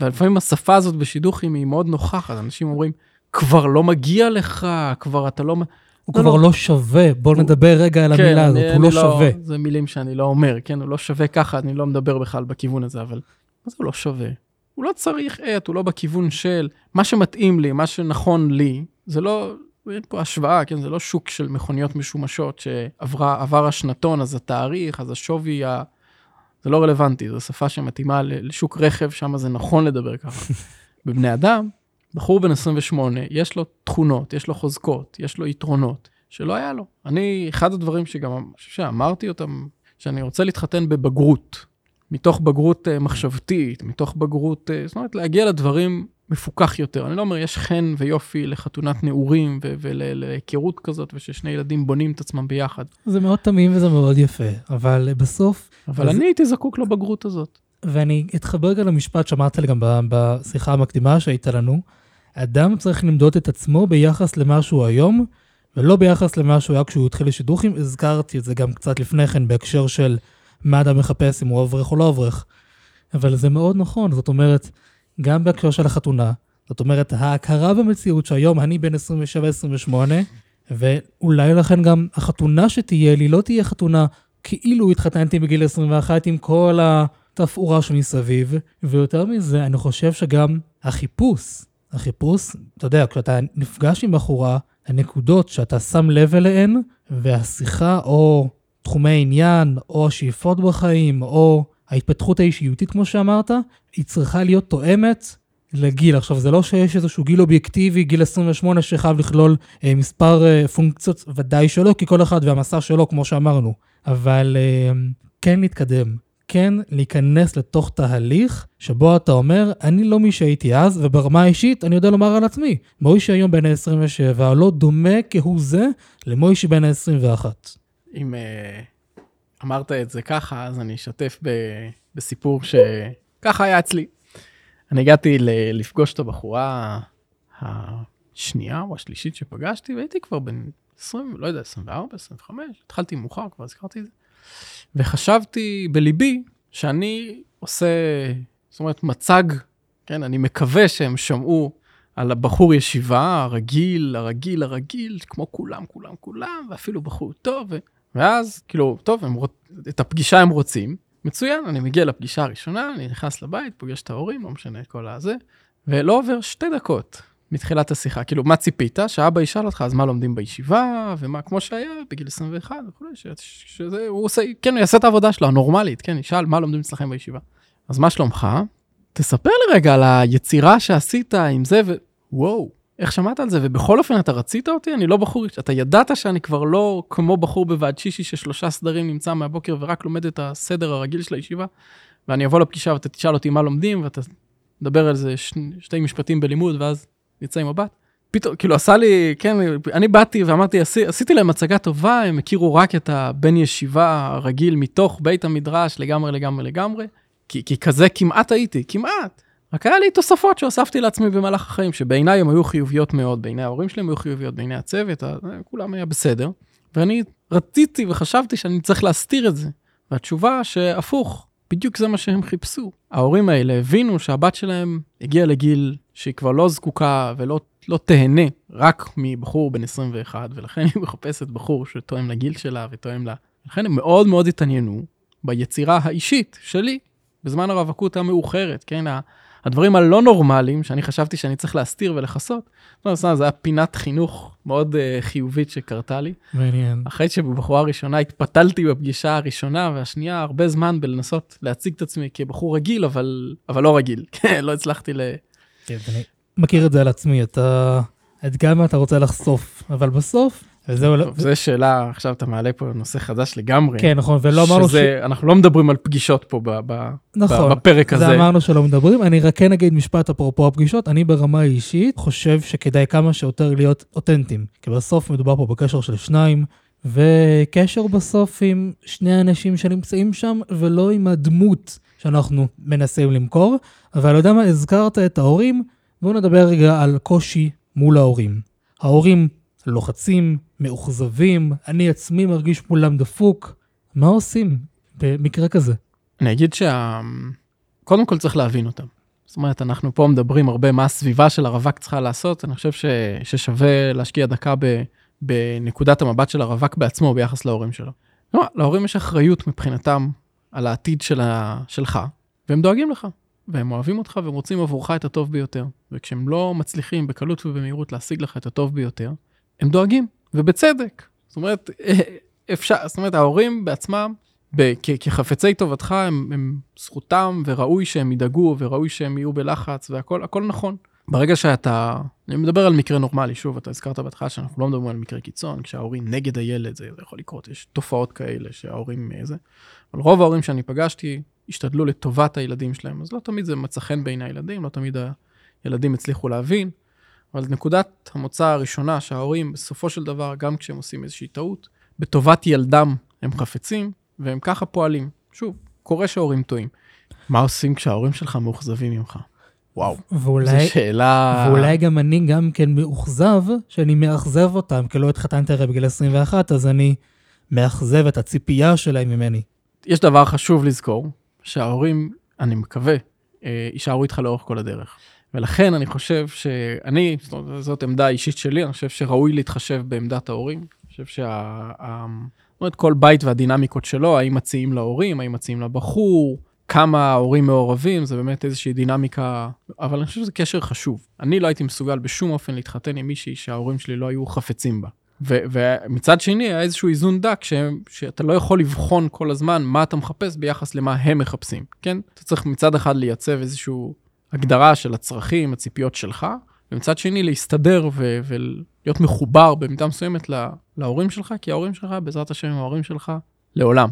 ולפעמים השפה הזאת בשידוכים היא מאוד נוכחת, אנשים אומרים, כבר לא מגיע לך, כבר אתה לא... הוא לא, כבר לא, לא שווה, בוא הוא... נדבר רגע על כן, המילה הזאת, הוא לא, לא שווה. זה מילים שאני לא אומר, כן, הוא לא שווה ככה, אני לא מדבר בכלל בכיוון הזה, אבל מה זה לא שווה? הוא לא צריך את, הוא לא בכיוון של מה שמתאים לי, מה שנכון לי, זה לא, אין פה השוואה, כן? זה לא שוק של מכוניות משומשות שעבר השנתון, אז התאריך, אז השווי, ה... זה לא רלוונטי, זו שפה שמתאימה לשוק רכב, שם זה נכון לדבר ככה. בבני אדם, בחור בן 28, יש לו תכונות, יש לו חוזקות, יש לו יתרונות, שלא היה לו. אני, אחד הדברים שגם, אני חושב שאמרתי אותם, שאני רוצה להתחתן בבגרות. מתוך בגרות uh, מחשבתית, מתוך בגרות, uh, זאת אומרת, להגיע לדברים מפוקח יותר. אני לא אומר, יש חן ויופי לחתונת נעורים ולהיכרות כזאת, וששני ילדים בונים את עצמם ביחד. זה מאוד תמים וזה מאוד יפה, אבל בסוף... אבל אז... אני הייתי זקוק לבגרות הזאת. ואני אתחבר גם למשפט שאמרת לי גם בשיחה המקדימה שהייתה לנו, אדם צריך למדוד את עצמו ביחס למה שהוא היום, ולא ביחס למה שהוא היה כשהוא התחיל לשידוכים. הזכרתי את זה גם קצת לפני כן בהקשר של מה אדם מחפש, אם הוא אברך או לא אברך. אבל זה מאוד נכון, זאת אומרת, גם בהקשר של החתונה, זאת אומרת, ההכרה במציאות שהיום אני בן 27-28, ואולי לכן גם החתונה שתהיה לי לא תהיה חתונה כאילו התחתנתי בגיל 21 עם כל התפאורה שמסביב, ויותר מזה, אני חושב שגם החיפוש, החיפוש, אתה יודע, כשאתה נפגש עם בחורה, הנקודות שאתה שם לב אליהן, והשיחה או תחומי עניין, או השאיפות בחיים, או ההתפתחות האישיותית, כמו שאמרת, היא צריכה להיות תואמת לגיל. עכשיו, זה לא שיש איזשהו גיל אובייקטיבי, גיל 28, שחייב לכלול אה, מספר אה, פונקציות, ודאי שלא, כי כל אחד והמסע שלו, כמו שאמרנו. אבל אה, כן להתקדם, כן להיכנס לתוך תהליך שבו אתה אומר, אני לא מי שהייתי אז, וברמה האישית אני יודע לומר על עצמי. מוישי היום בן ה-27 לא דומה כהוא זה למוישי בן ה-21. אם uh, אמרת את זה ככה, אז אני אשתף בסיפור שככה היה אצלי. אני הגעתי לפגוש את הבחורה השנייה או השלישית שפגשתי, והייתי כבר בן 20, לא יודע, 24, 25, התחלתי מאוחר, כבר הזכרתי את זה. וחשבתי בליבי שאני עושה, זאת אומרת, מצג, כן, אני מקווה שהם שמעו על הבחור ישיבה, הרגיל, הרגיל, הרגיל, כמו כולם, כולם, כולם, ואפילו בחור טוב. ואז, כאילו, טוב, הם רוצ... את הפגישה הם רוצים, מצוין, אני מגיע לפגישה הראשונה, אני נכנס לבית, פוגש את ההורים, לא משנה כל הזה, ולא עובר שתי דקות מתחילת השיחה. כאילו, מה ציפית? שאבא ישאל אותך, אז מה לומדים בישיבה, ומה, כמו שהיה בגיל 21 וכולי, ש... שזה, הוא עושה, כן, הוא יעשה את העבודה שלו, הנורמלית, כן, ישאל, מה לומדים אצלכם בישיבה? אז מה שלומך? תספר לי רגע על היצירה שעשית עם זה, ו... וואו, איך שמעת על זה? ובכל אופן, אתה רצית אותי? אני לא בחור, אתה ידעת שאני כבר לא כמו בחור בוועד שישי ששלושה סדרים נמצא מהבוקר ורק לומד את הסדר הרגיל של הישיבה, ואני אבוא לפגישה ואתה תשאל אותי מה לומדים, ואתה תדבר על זה ש... שתי משפטים בלימוד, ואז נצא עם מבט. פתאום, כאילו עשה לי, כן, אני באתי ואמרתי, עשי, עשיתי להם הצגה טובה, הם הכירו רק את הבן ישיבה הרגיל מתוך בית המדרש לגמרי, לגמרי, לגמרי, כי, כי כזה כמעט הייתי, כמעט. רק היה לי תוספות שהוספתי לעצמי במהלך החיים, שבעיניי הם היו חיוביות מאוד, בעיני ההורים שלהם היו חיוביות, בעיני הצוות, כולם היה בסדר. ואני רציתי וחשבתי שאני צריך להסתיר את זה. והתשובה שהפוך, בדיוק זה מה שהם חיפשו. ההורים האלה הבינו שהבת שלהם הגיעה לגיל שהיא כבר לא זקוקה ולא לא תהנה רק מבחור בן 21, ולכן היא מחפשת בחור שתואם לגיל שלה ותואם לה. לכן הם מאוד מאוד התעניינו ביצירה האישית שלי בזמן הרווקות המאוחרת, כן? הדברים הלא נורמליים שאני חשבתי שאני צריך להסתיר ולכסות, לא, זה היה פינת חינוך מאוד uh, חיובית שקרתה לי. מעניין. אחרי שבבחורה הראשונה התפתלתי בפגישה הראשונה והשנייה הרבה זמן בלנסות להציג את עצמי כבחור רגיל, אבל, אבל לא רגיל. כן, לא הצלחתי ל... כן, אני מכיר את זה על עצמי, אתה... את גם אתה רוצה לחשוף, אבל בסוף וזהו, טוב, זו שאלה, עכשיו אתה מעלה פה נושא חדש לגמרי. כן, נכון, ולא אמרנו ש... אנחנו לא מדברים על פגישות פה ב, ב, נכון, בפרק הזה. זה אמרנו שלא מדברים. אני רק כן אגיד משפט אפרופו הפגישות, אני ברמה האישית חושב שכדאי כמה שיותר להיות אותנטיים. כי בסוף מדובר פה בקשר של שניים, וקשר בסוף עם שני אנשים שנמצאים שם, ולא עם הדמות שאנחנו מנסים למכור. אבל אתה יודע מה, הזכרת את ההורים, בואו נדבר רגע על קושי מול ההורים. ההורים לוחצים, מאוכזבים, אני עצמי מרגיש מולם דפוק. מה עושים במקרה כזה? אני אגיד שה... קודם כל צריך להבין אותם. זאת אומרת, אנחנו פה מדברים הרבה מה הסביבה של הרווק צריכה לעשות, אני חושב ש... ששווה להשקיע דקה ב... בנקודת המבט של הרווק בעצמו ביחס להורים שלו. לא, להורים יש אחריות מבחינתם על העתיד של ה... שלך, והם דואגים לך, והם אוהבים אותך והם רוצים עבורך את הטוב ביותר. וכשהם לא מצליחים בקלות ובמהירות להשיג לך את הטוב ביותר, הם דואגים, ובצדק. זאת אומרת, אפשר, זאת אומרת, ההורים בעצמם, כחפצי טובתך, הם, הם זכותם, וראוי שהם ידאגו, וראוי שהם יהיו בלחץ, והכל הכל נכון. ברגע שאתה, אני מדבר על מקרה נורמלי, שוב, אתה הזכרת בהתחלה שאנחנו לא מדברים על מקרה קיצון, כשההורים נגד הילד, זה, זה יכול לקרות, יש תופעות כאלה שההורים זה. אבל רוב ההורים שאני פגשתי, השתדלו לטובת הילדים שלהם, אז לא תמיד זה מצא חן בעיני הילדים, לא תמיד הילדים הצליחו להבין, אבל נקודת המוצא הראשונה שההורים בסופו של דבר, גם כשהם עושים איזושהי טעות, בטובת ילדם הם חפצים, והם ככה פועלים. שוב, קורה שההורים טועים. מה עושים כשההורים שלך מאוכזבים ממך? וואו, ואולי, זו שאלה... ואולי גם אני גם כן מאוכזב שאני מאכזב אותם, כי לא התחתנתי הרי בגיל 21, אז אני מאכזב את הציפייה שלהם ממני. יש דבר חשוב לזכור, שההורים, אני מקווה, אה, יישארו איתך לאורך כל הדרך. ולכן אני חושב שאני, זאת, זאת עמדה אישית שלי, אני חושב שראוי להתחשב בעמדת ההורים. אני חושב שה... זאת אומרת, כל בית והדינמיקות שלו, האם מציעים להורים, האם מציעים לבחור, כמה ההורים מעורבים, זה באמת איזושהי דינמיקה, אבל אני חושב שזה קשר חשוב. אני לא הייתי מסוגל בשום אופן להתחתן עם מישהי שההורים שלי לא היו חפצים בה. ו- ומצד שני, היה איזשהו איזון דק ש- שאתה לא יכול לבחון כל הזמן מה אתה מחפש ביחס למה הם מחפשים, כן? אתה צריך מצד אחד לייצב איזושהי הגדרה של הצרכים, הציפיות שלך, ומצד שני להסתדר ו- ולהיות מחובר במידה מסוימת לה- להורים שלך, כי ההורים שלך, בעזרת השם, הם ההורים שלך לעולם.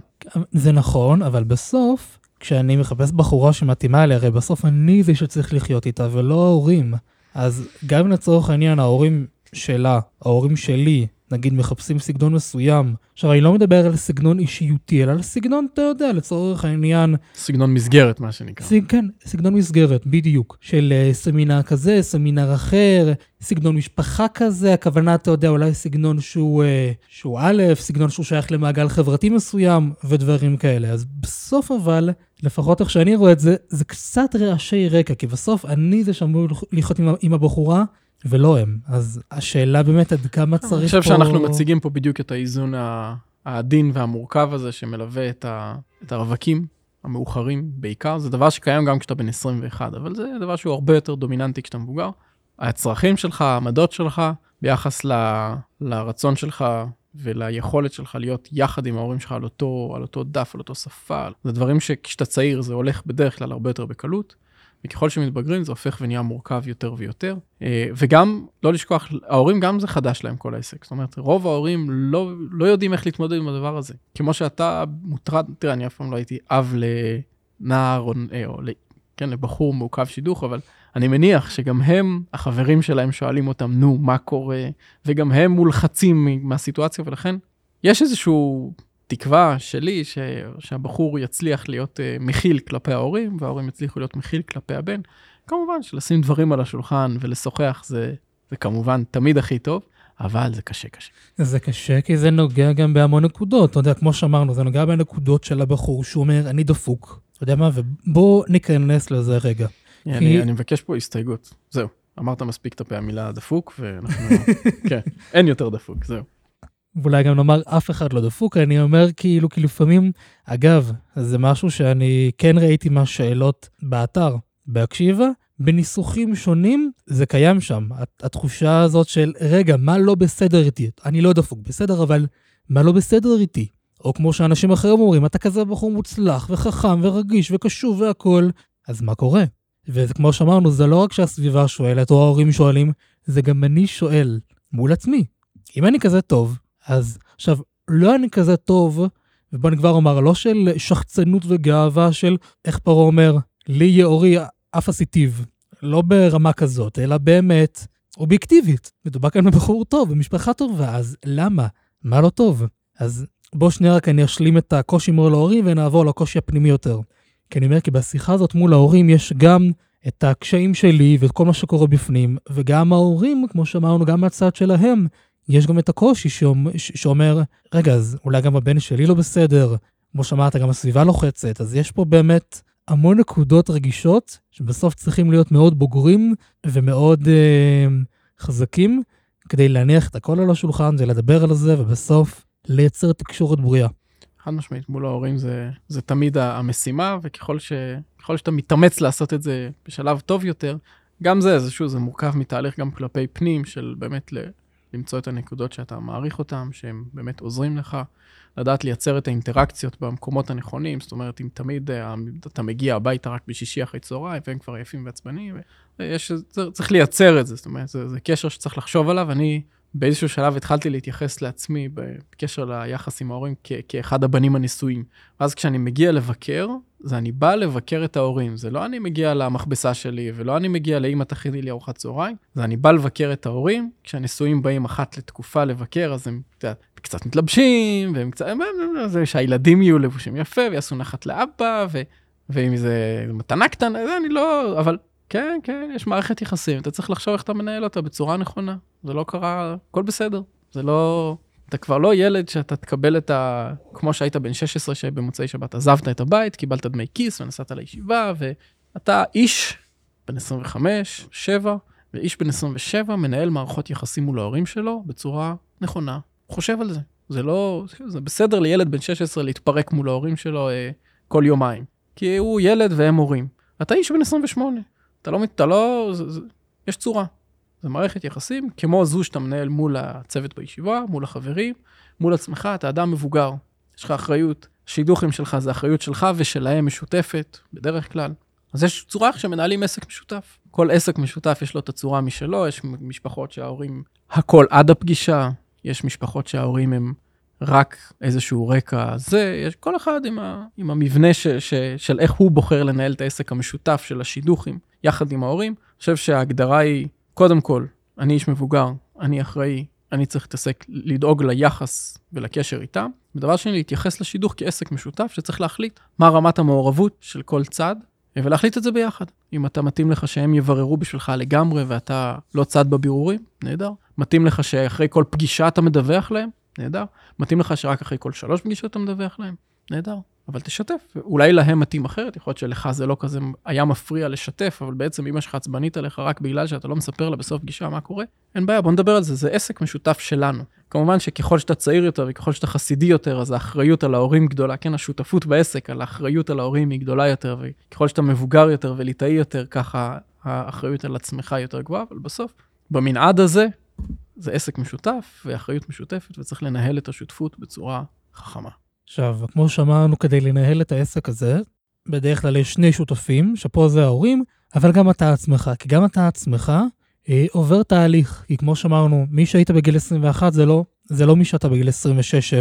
זה נכון, אבל בסוף, כשאני מחפש בחורה שמתאימה לי, הרי בסוף אני זה שצריך לחיות איתה, ולא ההורים. אז גם לצורך העניין, ההורים שלה, ההורים שלי, נגיד מחפשים סגנון מסוים. עכשיו, אני לא מדבר על סגנון אישיותי, אלא על סגנון, אתה יודע, לצורך העניין... סגנון מסגרת, מה שנקרא. סג, כן, סגנון מסגרת, בדיוק. של uh, סמינר כזה, סמינר אחר, סגנון משפחה כזה, הכוונה, אתה יודע, אולי סגנון שהוא, uh, שהוא א', סגנון שהוא שייך למעגל חברתי מסוים, ודברים כאלה. אז בסוף אבל, לפחות איך שאני רואה את זה, זה קצת רעשי רקע, כי בסוף אני זה שאמור לחיות עם, עם הבחורה, ולא הם. אז השאלה באמת עד כמה צריך פה... אני חושב שאנחנו מציגים פה בדיוק את האיזון העדין והמורכב הזה שמלווה את, ה... את הרווקים המאוחרים בעיקר. זה דבר שקיים גם כשאתה בן 21, אבל זה דבר שהוא הרבה יותר דומיננטי כשאתה מבוגר. הצרכים שלך, העמדות שלך, ביחס ל... לרצון שלך וליכולת שלך להיות יחד עם ההורים שלך על אותו, על אותו דף, על אותו שפה, זה דברים שכשאתה צעיר זה הולך בדרך כלל הרבה יותר בקלות. וככל שמתבגרים זה הופך ונהיה מורכב יותר ויותר. אה, וגם, לא לשכוח, ההורים גם זה חדש להם כל העסק. זאת אומרת, רוב ההורים לא, לא יודעים איך להתמודד עם הדבר הזה. כמו שאתה מוטרד, תראה, אני אף פעם לא הייתי אב לנער או, אה, או כן, לבחור מעוכב שידוך, אבל אני מניח שגם הם, החברים שלהם שואלים אותם, נו, מה קורה? וגם הם מולחצים מהסיטואציה, ולכן יש איזשהו תקווה שלי ש... שהבחור יצליח להיות uh, מכיל כלפי ההורים, וההורים יצליחו להיות מכיל כלפי הבן. כמובן שלשים דברים על השולחן ולשוחח זה, זה כמובן תמיד הכי טוב, אבל זה קשה קשה. זה קשה כי זה נוגע גם בהמון נקודות. אתה יודע, כמו שאמרנו, זה נוגע בנקודות של הבחור שהוא אומר, אני דפוק. אתה יודע מה? ובוא ניכנס לזה רגע. כי... אני, אני מבקש פה הסתייגות. זהו, אמרת מספיק את המילה דפוק, ואנחנו... כן, אין יותר דפוק, זהו. ואולי גם נאמר אף אחד לא דפוק, אני אומר כאילו, כי לפעמים, אגב, זה משהו שאני כן ראיתי מהשאלות באתר, בהקשיבה, בניסוחים שונים זה קיים שם. התחושה הזאת של, רגע, מה לא בסדר איתי? אני לא דפוק, בסדר, אבל מה לא בסדר איתי? או כמו שאנשים אחרים אומרים, אתה כזה בחור מוצלח וחכם ורגיש וקשוב והכול, אז מה קורה? וכמו שאמרנו, זה לא רק שהסביבה שואלת או ההורים שואלים, זה גם אני שואל מול עצמי. אם אני כזה טוב, אז עכשיו, לא אני כזה טוב, ובוא אני כבר אומר, לא של שחצנות וגאווה של, איך פרעה אומר, לי יאורי אף עשיתיו. לא ברמה כזאת, אלא באמת אובייקטיבית. מדובר כאן בבחור טוב, במשפחה טובה, אז למה? מה לא טוב? אז בוא שנייה רק אני אשלים את הקושי מול ההורים ונעבור לקושי הפנימי יותר. כי אני אומר, כי בשיחה הזאת מול ההורים יש גם את הקשיים שלי ואת כל מה שקורה בפנים, וגם ההורים, כמו שאמרנו, גם מהצד שלהם, יש גם את הקושי שאומר, רגע, אז אולי גם הבן שלי לא בסדר, כמו שאמרת, גם הסביבה לוחצת, אז יש פה באמת המון נקודות רגישות, שבסוף צריכים להיות מאוד בוגרים ומאוד אה, חזקים, כדי להניח את הכל על השולחן ולדבר על זה, ובסוף לייצר תקשורת בריאה. חד משמעית, מול ההורים זה, זה תמיד המשימה, וככל ש, שאתה מתאמץ לעשות את זה בשלב טוב יותר, גם זה, זה שוב, זה מורכב מתהליך גם כלפי פנים של באמת למצוא את הנקודות שאתה מעריך אותן, שהם באמת עוזרים לך, לדעת לייצר את האינטראקציות במקומות הנכונים, זאת אומרת, אם תמיד אה, אתה מגיע הביתה רק בשישי אחרי צהריים, והם כבר יפים ועצבניים, ויש, צריך לייצר את זה, זאת אומרת, זה, זה קשר שצריך לחשוב עליו. אני באיזשהו שלב התחלתי להתייחס לעצמי בקשר ליחס עם ההורים כאחד הבנים הנשואים. ואז כשאני מגיע לבקר, זה אני בא לבקר את ההורים. זה לא אני מגיע למכבסה שלי, ולא אני מגיע לאמא תכיני לי ארוחת צהריים, זה אני בא לבקר את ההורים. כשהנשואים באים אחת לתקופה לבקר, אז הם קצת, מתלבשים, והם קצת, זה שהילדים יהיו לבושים יפה, ויעשו נחת לאבא, ו, ואם זה מתנה קטנה, זה אני לא, אבל כן, כן, יש מערכת יחסים, אתה צריך לחשוב איך אתה מנהל אותה בצורה נכונה. זה לא קרה, הכל בסדר. זה לא... אתה כבר לא ילד שאתה תקבל את ה... כמו שהיית בן 16 שבמוצאי שבת עזבת את הבית, קיבלת דמי כיס ונסעת לישיבה, ואתה איש בן 25, 7, ואיש בן 27 מנהל מערכות יחסים מול ההורים שלו בצורה נכונה. חושב על זה. זה לא... זה בסדר לילד בן 16 להתפרק מול ההורים שלו אה, כל יומיים. כי הוא ילד והם הורים. אתה איש בן 28. אתה לא... אתה לא... זה, זה, יש צורה. זה מערכת יחסים כמו זו שאתה מנהל מול הצוות בישיבה, מול החברים, מול עצמך, אתה אדם מבוגר, יש לך אחריות. השידוכים שלך זה אחריות שלך ושלהם משותפת, בדרך כלל. אז יש צורה איך שמנהלים עסק משותף. כל עסק משותף יש לו את הצורה משלו, יש משפחות שההורים הכל עד הפגישה, יש משפחות שההורים הם רק איזשהו רקע זה, יש כל אחד עם, ה, עם המבנה ש, ש, של איך הוא בוחר לנהל את העסק המשותף של השידוכים יחד עם ההורים. אני חושב שההגדרה היא, קודם כל, אני איש מבוגר, אני אחראי, אני צריך להתעסק, לדאוג ליחס ולקשר איתם. ודבר שני, להתייחס לשידוך כעסק משותף שצריך להחליט מה רמת המעורבות של כל צד, ולהחליט את זה ביחד. אם אתה מתאים לך שהם יבררו בשבילך לגמרי ואתה לא צד בבירורים, נהדר. מתאים לך שאחרי כל פגישה אתה מדווח להם, נהדר. מתאים לך שרק אחרי כל שלוש פגישות אתה מדווח להם, נהדר. אבל תשתף, אולי להם מתאים אחרת, יכול להיות שלך זה לא כזה היה מפריע לשתף, אבל בעצם אמא שלך עצבנית עליך רק בגלל שאתה לא מספר לה בסוף פגישה מה קורה, אין בעיה, בוא נדבר על זה, זה עסק משותף שלנו. כמובן שככל שאתה צעיר יותר וככל שאתה חסידי יותר, אז האחריות על ההורים גדולה, כן, השותפות בעסק, על האחריות על ההורים היא גדולה יותר, וככל שאתה מבוגר יותר וליטאי יותר, ככה האחריות על עצמך יותר גבוהה, אבל בסוף, במנעד הזה, זה עסק משותף ואחריות משותפת, וצריך לנהל את השותפות בצורה חכמה. עכשיו, כמו שאמרנו, כדי לנהל את העסק הזה, בדרך כלל יש שני שותפים, שפה זה ההורים, אבל גם אתה עצמך, כי גם אתה עצמך אה, עובר תהליך, כי כמו שאמרנו, מי שהיית בגיל 21 זה לא, זה לא מי שאתה בגיל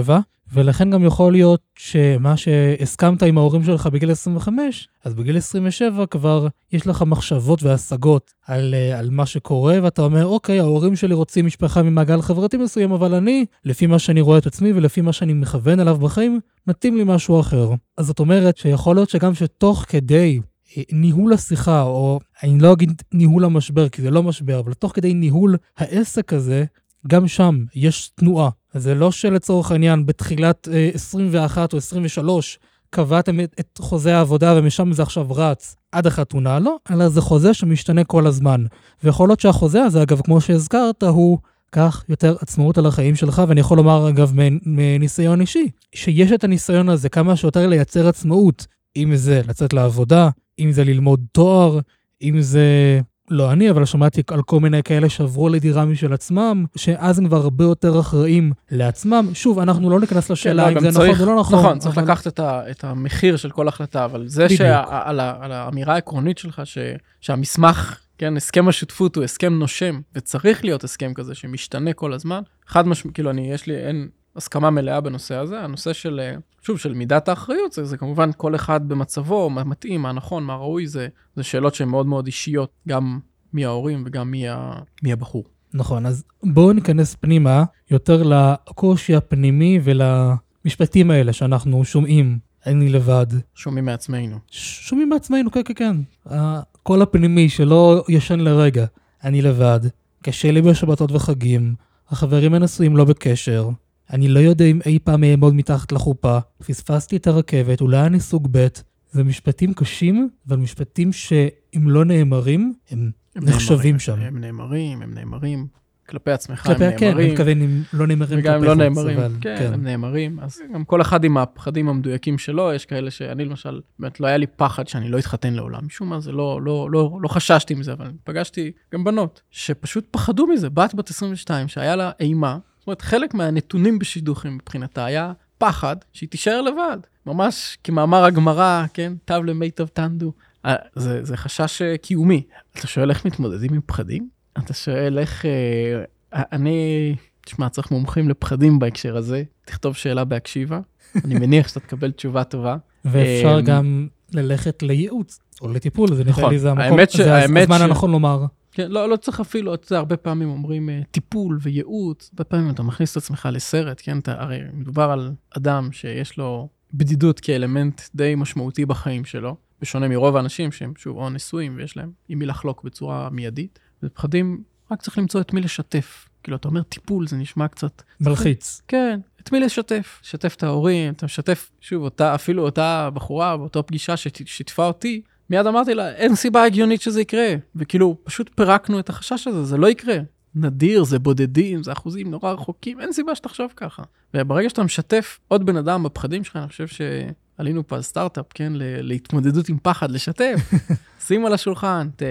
26-7, ולכן גם יכול להיות שמה שהסכמת עם ההורים שלך בגיל 25, אז בגיל 27 כבר יש לך מחשבות והשגות על, אה, על מה שקורה, ואתה אומר, אוקיי, ההורים שלי רוצים משפחה ממעגל חברתי מסוים, אבל אני, לפי מה שאני רואה את עצמי ולפי מה שאני מכוון אליו בחיים, מתאים לי משהו אחר. אז זאת אומרת שיכול להיות שגם שתוך כדי אה, ניהול השיחה, או אני לא אגיד ניהול המשבר, כי זה לא משבר, אבל תוך כדי ניהול העסק הזה, גם שם יש תנועה. זה לא שלצורך העניין בתחילת 21 אה, או 23 קבעתם את, חוזה העבודה ומשם זה עכשיו רץ עד החתונה, לא, אלא זה חוזה שמשתנה כל הזמן. ויכול להיות שהחוזה הזה, אגב, כמו שהזכרת, הוא קח יותר עצמאות על החיים שלך, ואני יכול לומר, אגב, מניסיון אישי, שיש את הניסיון הזה כמה שיותר לייצר עצמאות, אם זה לצאת לעבודה, אם זה ללמוד תואר, אם זה לא אני, אבל שמעתי על כל מיני כאלה שעברו לדירה משל עצמם, שאז הם כבר הרבה יותר אחראים לעצמם. שוב, אנחנו לא ניכנס לשאלה כן, לא, אם זה נכון צריך, נכון או לא נכון. נכון, צריך אבל... לקחת את, ה, את המחיר של כל החלטה, אבל זה שעל האמירה העקרונית שלך, ש, שהמסמך, כן, הסכם השותפות הוא הסכם נושם, וצריך להיות הסכם כזה שמשתנה כל הזמן, חד משמעית, כאילו, אני, יש לי, אין, הסכמה מלאה בנושא הזה. הנושא של, אה, שוב, של מידת האחריות, זה, זה כמובן כל אחד במצבו, מה מתאים, מה נכון, מה ראוי, זה, זה שאלות שהן מאוד מאוד אישיות, גם מההורים וגם מה, מהבחור. נכון, אז בואו ניכנס פנימה יותר לקושי הפנימי ולמשפטים האלה שאנחנו שומעים, אני לבד. שומעים מעצמנו. שומעים מעצמנו, כן, כן, כן. הקול הפנימי שלא ישן לרגע, אני לבד, קשה לי בשבתות וחגים, החברים הנשואים לא בקשר, אני לא יודע אם אי פעם אעמוד מתחת לחופה, פספסתי את הרכבת, אולי אני סוג ב', זה משפטים קשים, אבל משפטים שאם לא נאמרים, הם, הם נחשבים נאמרים, שם. הם נאמרים, הם נאמרים. כלפי עצמך כלפי, הם כן, נאמרים. כן, אני מתכוון אם לא נאמרים וגם אם לא נאמרים, אבל, כן, כן, הם נאמרים. אז גם כל אחד עם הפחדים המדויקים שלו, יש כאלה שאני למשל, באמת לא היה לי פחד שאני לא אתחתן לעולם. משום מה זה לא, לא, לא, לא חששתי מזה, אבל פגשתי גם בנות שפשוט פחדו מזה. בת בת 22 שהיה לה אימה, זאת אומרת, חלק מהנתונים בשידוכים מבחינתה היה פחד שהיא תישאר לבד. ממש כמאמר הגמרא, כן, תו למיטב תנדו. אה, זה, זה חשש אה, קיומי. אתה שואל איך מתמודדים עם פחדים? אתה שואל איך... אה, אני... תשמע, צריך מומחים לפחדים בהקשר הזה. תכתוב שאלה בהקשיבה. אני מניח שאתה תקבל תשובה טובה. ואפשר גם ללכת לייעוץ או לטיפול, זה נראה נכון. לי זה המקום, זה הזמן הנכון לומר. כן, לא, לא צריך אפילו, אתה יודע, הרבה פעמים אומרים uh, טיפול וייעוץ, הרבה פעמים אתה מכניס את עצמך לסרט, כן, אתה, הרי מדובר על אדם שיש לו בדידות כאלמנט די משמעותי בחיים שלו, בשונה מרוב האנשים שהם שוב או נשואים ויש להם עם מי לחלוק בצורה מיידית, ופחדים, רק צריך למצוא את מי לשתף. כאילו, אתה אומר טיפול, זה נשמע קצת... מלחיץ. כן, את מי לשתף? לשתף את ההורים, אתה משתף, שוב, אותה, אפילו אותה בחורה באותה פגישה ששיתפה אותי, מיד אמרתי לה, אין סיבה הגיונית שזה יקרה. וכאילו, פשוט פירקנו את החשש הזה, זה לא יקרה. נדיר, זה בודדים, זה אחוזים נורא רחוקים, אין סיבה שתחשוב ככה. וברגע שאתה משתף עוד בן אדם בפחדים שלך, אני חושב שעלינו פה על סטארט-אפ, כן, להתמודדות עם פחד, לשתף, שים על השולחן, ת...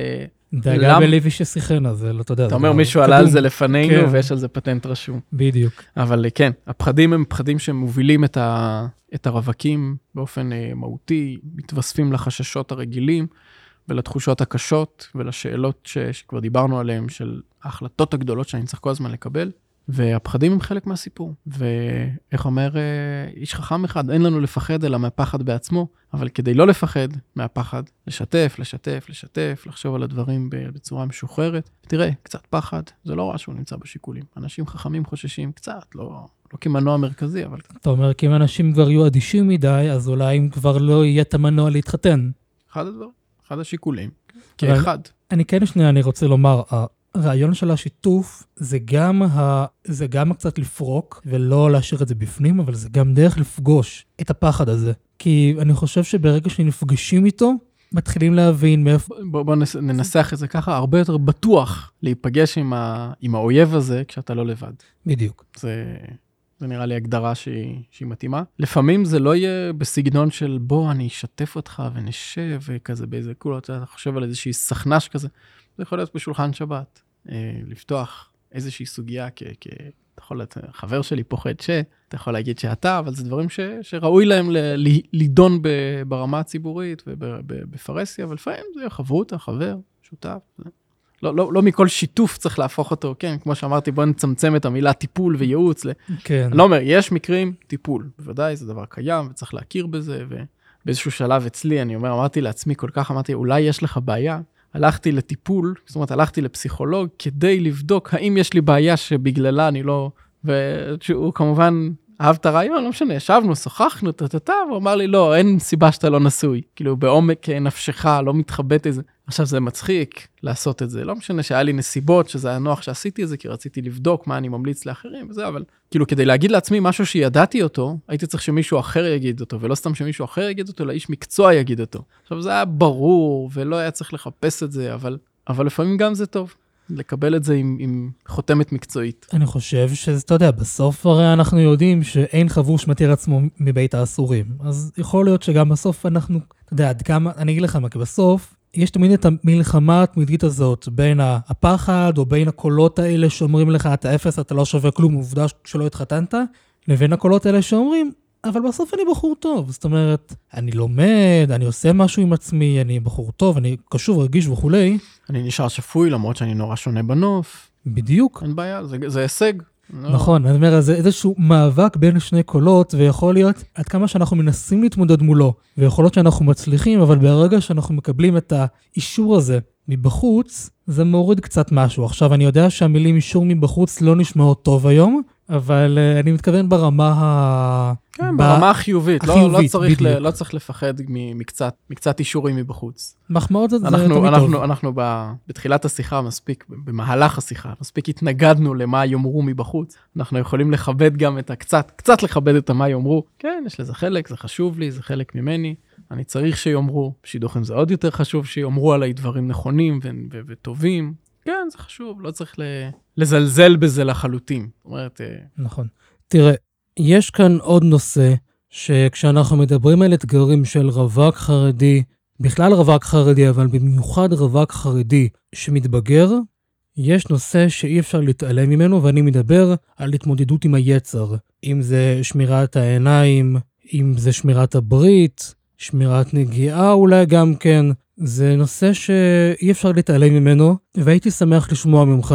דאגה בלוי ששיחנה, זה לא, אתה יודע. אתה אומר, מישהו עלה על זה לפנינו, כן. ויש על זה פטנט רשום. בדיוק. אבל כן, הפחדים הם פחדים שמובילים את, ה... את הרווקים באופן uh, מהותי, מתווספים לחששות הרגילים ולתחושות הקשות ולשאלות ש... שכבר דיברנו עליהן, של ההחלטות הגדולות שאני צריך כל הזמן לקבל. והפחדים הם חלק מהסיפור. ואיך אומר אה, איש חכם אחד, אין לנו לפחד אלא מהפחד בעצמו, אבל כדי לא לפחד מהפחד, לשתף, לשתף, לשתף, לחשוב על הדברים בצורה משוחררת. תראה, קצת פחד, זה לא רע שהוא נמצא בשיקולים. אנשים חכמים חוששים קצת, לא, לא כמנוע מרכזי, אבל... אתה אומר, כי אם אנשים כבר יהיו אדישים מדי, אז אולי אם כבר לא יהיה את המנוע להתחתן. אחד הדברים, אחד השיקולים, כאחד. אני כן שנייה, אני רוצה לומר, הרעיון של השיתוף זה גם, ה... זה גם קצת לפרוק ולא להשאיר את זה בפנים, אבל זה גם דרך לפגוש את הפחד הזה. כי אני חושב שברגע שנפגשים איתו, מתחילים להבין מאיפה... בוא, בוא נס, ננסח את זה ככה, הרבה יותר בטוח להיפגש עם, ה, עם האויב הזה כשאתה לא לבד. בדיוק. זה, זה נראה לי הגדרה שהיא, שהיא מתאימה. לפעמים זה לא יהיה בסגנון של בוא, אני אשתף אותך ונשב וכזה באיזה, כולו, אתה חושב על איזושהי סכנ"ש כזה. זה יכול להיות בשולחן שבת, אה, לפתוח איזושהי סוגיה כ... כ... אתה יכול להיות חבר שלי פוחד ש... אתה יכול להגיד שאתה, אבל זה דברים ש... שראוי להם ל... לידון ב... ברמה הציבורית ובפרהסיה, אבל לפעמים זה חברותא, חבר, שותף. זה... לא, לא, לא מכל שיתוף צריך להפוך אותו, כן, כמו שאמרתי, בוא נצמצם את המילה טיפול וייעוץ. כן. אני לא אומר, יש מקרים, טיפול, בוודאי, זה דבר קיים וצריך להכיר בזה, ובאיזשהו שלב אצלי, אני אומר, אמרתי לעצמי כל כך, אמרתי, אולי יש לך בעיה הלכתי לטיפול, זאת אומרת, הלכתי לפסיכולוג כדי לבדוק האם יש לי בעיה שבגללה אני לא... והוא כמובן אהב את הרעיון, לא משנה, ישבנו, שוחחנו, טה-טה-טה, והוא אמר לי, לא, אין סיבה שאתה לא נשוי. כאילו, בעומק נפשך, לא מתחבט איזה. עכשיו, זה מצחיק לעשות את זה, לא משנה שהיה לי נסיבות, שזה היה נוח שעשיתי את זה, כי רציתי לבדוק מה אני ממליץ לאחרים וזה, אבל כאילו, כדי להגיד לעצמי משהו שידעתי אותו, הייתי צריך שמישהו אחר יגיד אותו, ולא סתם שמישהו אחר יגיד אותו, אלא איש מקצוע יגיד אותו. עכשיו, זה היה ברור, ולא היה צריך לחפש את זה, אבל, אבל לפעמים גם זה טוב. לקבל את זה עם, עם חותמת מקצועית. אני חושב שזה, אתה יודע, בסוף הרי אנחנו יודעים שאין חבוש מתיר עצמו מבית האסורים. אז יכול להיות שגם בסוף אנחנו, אתה יודע, עד כמה, אני אגיד לך מה, כי בסוף יש תמיד את המלחמה התמידית הזאת בין הפחד או בין הקולות האלה שאומרים לך, אתה אפס, אתה לא שווה כלום, עובדה שלא התחתנת, לבין הקולות האלה שאומרים, אבל בסוף אני בחור טוב. זאת אומרת, אני לומד, אני עושה משהו עם עצמי, אני בחור טוב, אני קשוב, רגיש וכולי. אני נשאר שפוי למרות שאני נורא שונה בנוף. בדיוק. אין בעיה, זה, זה הישג. לא. נכון, אני אומר, זה איזשהו מאבק בין שני קולות, ויכול להיות עד כמה שאנחנו מנסים להתמודד מולו, ויכול להיות שאנחנו מצליחים, אבל ברגע שאנחנו מקבלים את האישור הזה מבחוץ, זה מוריד קצת משהו. עכשיו, אני יודע שהמילים אישור מבחוץ לא נשמעות טוב היום, אבל uh, אני מתכוון ברמה ה... כן, ברמה החיובית. החיובית, לא, לא, צריך ל, לא צריך לפחד מקצת, מקצת אישורים מבחוץ. מחמאות זה תמיד טוב. אנחנו, אנחנו ב, בתחילת השיחה מספיק, במהלך השיחה, מספיק התנגדנו למה יאמרו מבחוץ. אנחנו יכולים לכבד גם את הקצת, קצת לכבד את המה יאמרו. כן, יש לזה חלק, זה חשוב לי, זה חלק ממני. אני צריך שיאמרו, בשידוכים זה עוד יותר חשוב שיאמרו עליי דברים נכונים וטובים. כן, זה חשוב, לא צריך לזלזל בזה לחלוטין. זאת אומרת... אה, נכון. תראה, יש כאן עוד נושא, שכשאנחנו מדברים על אתגרים של רווק חרדי, בכלל רווק חרדי, אבל במיוחד רווק חרדי שמתבגר, יש נושא שאי אפשר להתעלם ממנו, ואני מדבר על התמודדות עם היצר. אם זה שמירת העיניים, אם זה שמירת הברית, שמירת נגיעה אולי גם כן. זה נושא שאי אפשר להתעלם ממנו, והייתי שמח לשמוע ממך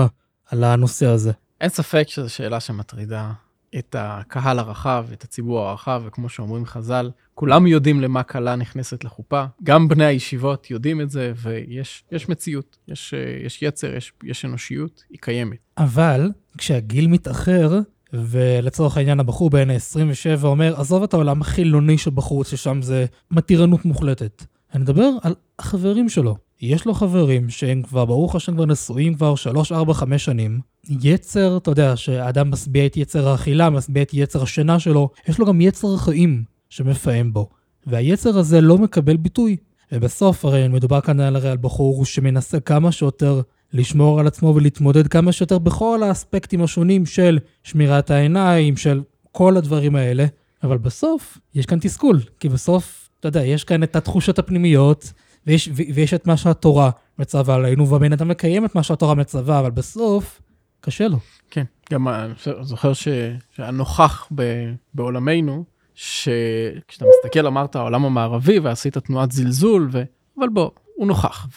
על הנושא הזה. אין ספק שזו שאלה שמטרידה את הקהל הרחב, את הציבור הרחב, וכמו שאומרים חז"ל, כולם יודעים למה כלה נכנסת לחופה, גם בני הישיבות יודעים את זה, ויש מציאות, יש, יש יצר, יש, יש אנושיות, היא קיימת. אבל כשהגיל מתאחר, ולצורך העניין הבחור בן 27 אומר, עזוב את העולם החילוני שבחוץ, ששם זה מתירנות מוחלטת. אני מדבר על החברים שלו. יש לו חברים שהם כבר, ברוך השם, כבר נשואים כבר 3, 4, 5 שנים. יצר, אתה יודע, שאדם משביע את יצר האכילה, משביע את יצר השינה שלו, יש לו גם יצר החיים שמפעם בו. והיצר הזה לא מקבל ביטוי. ובסוף, הרי מדובר כאן הרי על בחור שמנסה כמה שיותר לשמור על עצמו ולהתמודד כמה שיותר בכל האספקטים השונים של שמירת העיניים, של כל הדברים האלה. אבל בסוף, יש כאן תסכול, כי בסוף אתה יודע, יש כאן את התחושות הפנימיות, ויש, ויש את מה שהתורה מצווה עלינו, והבן אדם מקיים את מה שהתורה מצווה, אבל בסוף, קשה לו. כן, גם זוכר ש, שהיה נוכח ב, בעולמנו, שכשאתה מסתכל, אמרת, העולם המערבי, ועשית תנועת זלזול, ו... אבל בוא, הוא נוכח.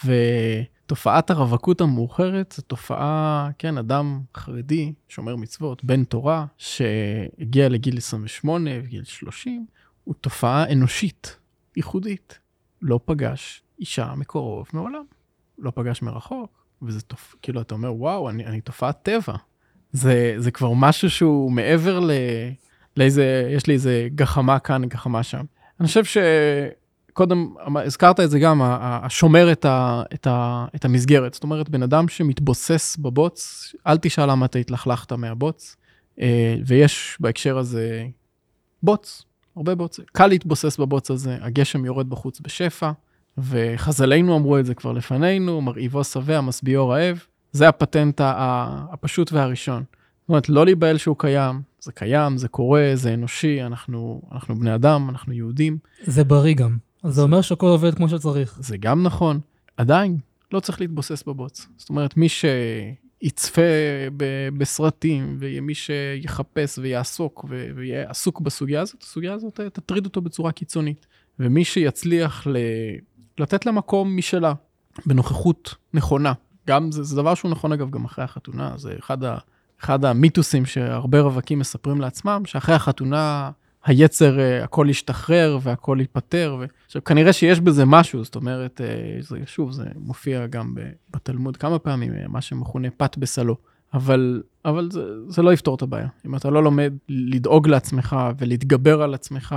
תופעת הרווקות המאוחרת זו תופעה, כן, אדם חרדי, שומר מצוות, בן תורה, שהגיע לגיל 28 וגיל 30, הוא תופעה אנושית, ייחודית. לא פגש אישה מקרוב מעולם. לא פגש מרחוק, וזה תופ... כאילו, אתה אומר, וואו, אני, אני תופעת טבע. זה, זה כבר משהו שהוא מעבר ל... לאיזה, יש לי איזה גחמה כאן, גחמה שם. אני חושב שקודם, הזכרת את זה גם, השומר את, ה, את, ה, את המסגרת. זאת אומרת, בן אדם שמתבוסס בבוץ, אל תשאל למה אתה התלכלכת מהבוץ, אה, ויש בהקשר הזה בוץ, הרבה בוץ. קל להתבוסס בבוץ הזה, הגשם יורד בחוץ בשפע, וחז"לינו אמרו את זה כבר לפנינו, מרהיבו שבע, משביעו רעב. זה הפטנט הפשוט והראשון. זאת אומרת, לא להיבהל שהוא קיים, זה קיים, זה קורה, זה אנושי, אנחנו, אנחנו בני אדם, אנחנו יהודים. זה בריא גם. אז זה אומר שהכל עובד כמו שצריך. זה גם נכון. עדיין, לא צריך להתבוסס בבוץ. זאת אומרת, מי שיצפה ב- בסרטים, ומי שיחפש ויעסוק ויהיה עסוק בסוגיה הזאת, הסוגיה הזאת תטריד אותו בצורה קיצונית. ומי שיצליח ל... לתת לה מקום משלה, בנוכחות נכונה. גם זה, זה דבר שהוא נכון אגב גם אחרי החתונה, זה אחד, ה, אחד המיתוסים שהרבה רווקים מספרים לעצמם, שאחרי החתונה היצר, uh, הכל ישתחרר והכל ייפתר. ו... עכשיו, כנראה שיש בזה משהו, זאת אומרת, uh, זה, שוב, זה מופיע גם בתלמוד כמה פעמים, uh, מה שמכונה פת בסלו. אבל, אבל זה, זה לא יפתור את הבעיה. אם אתה לא לומד לדאוג לעצמך ולהתגבר על עצמך,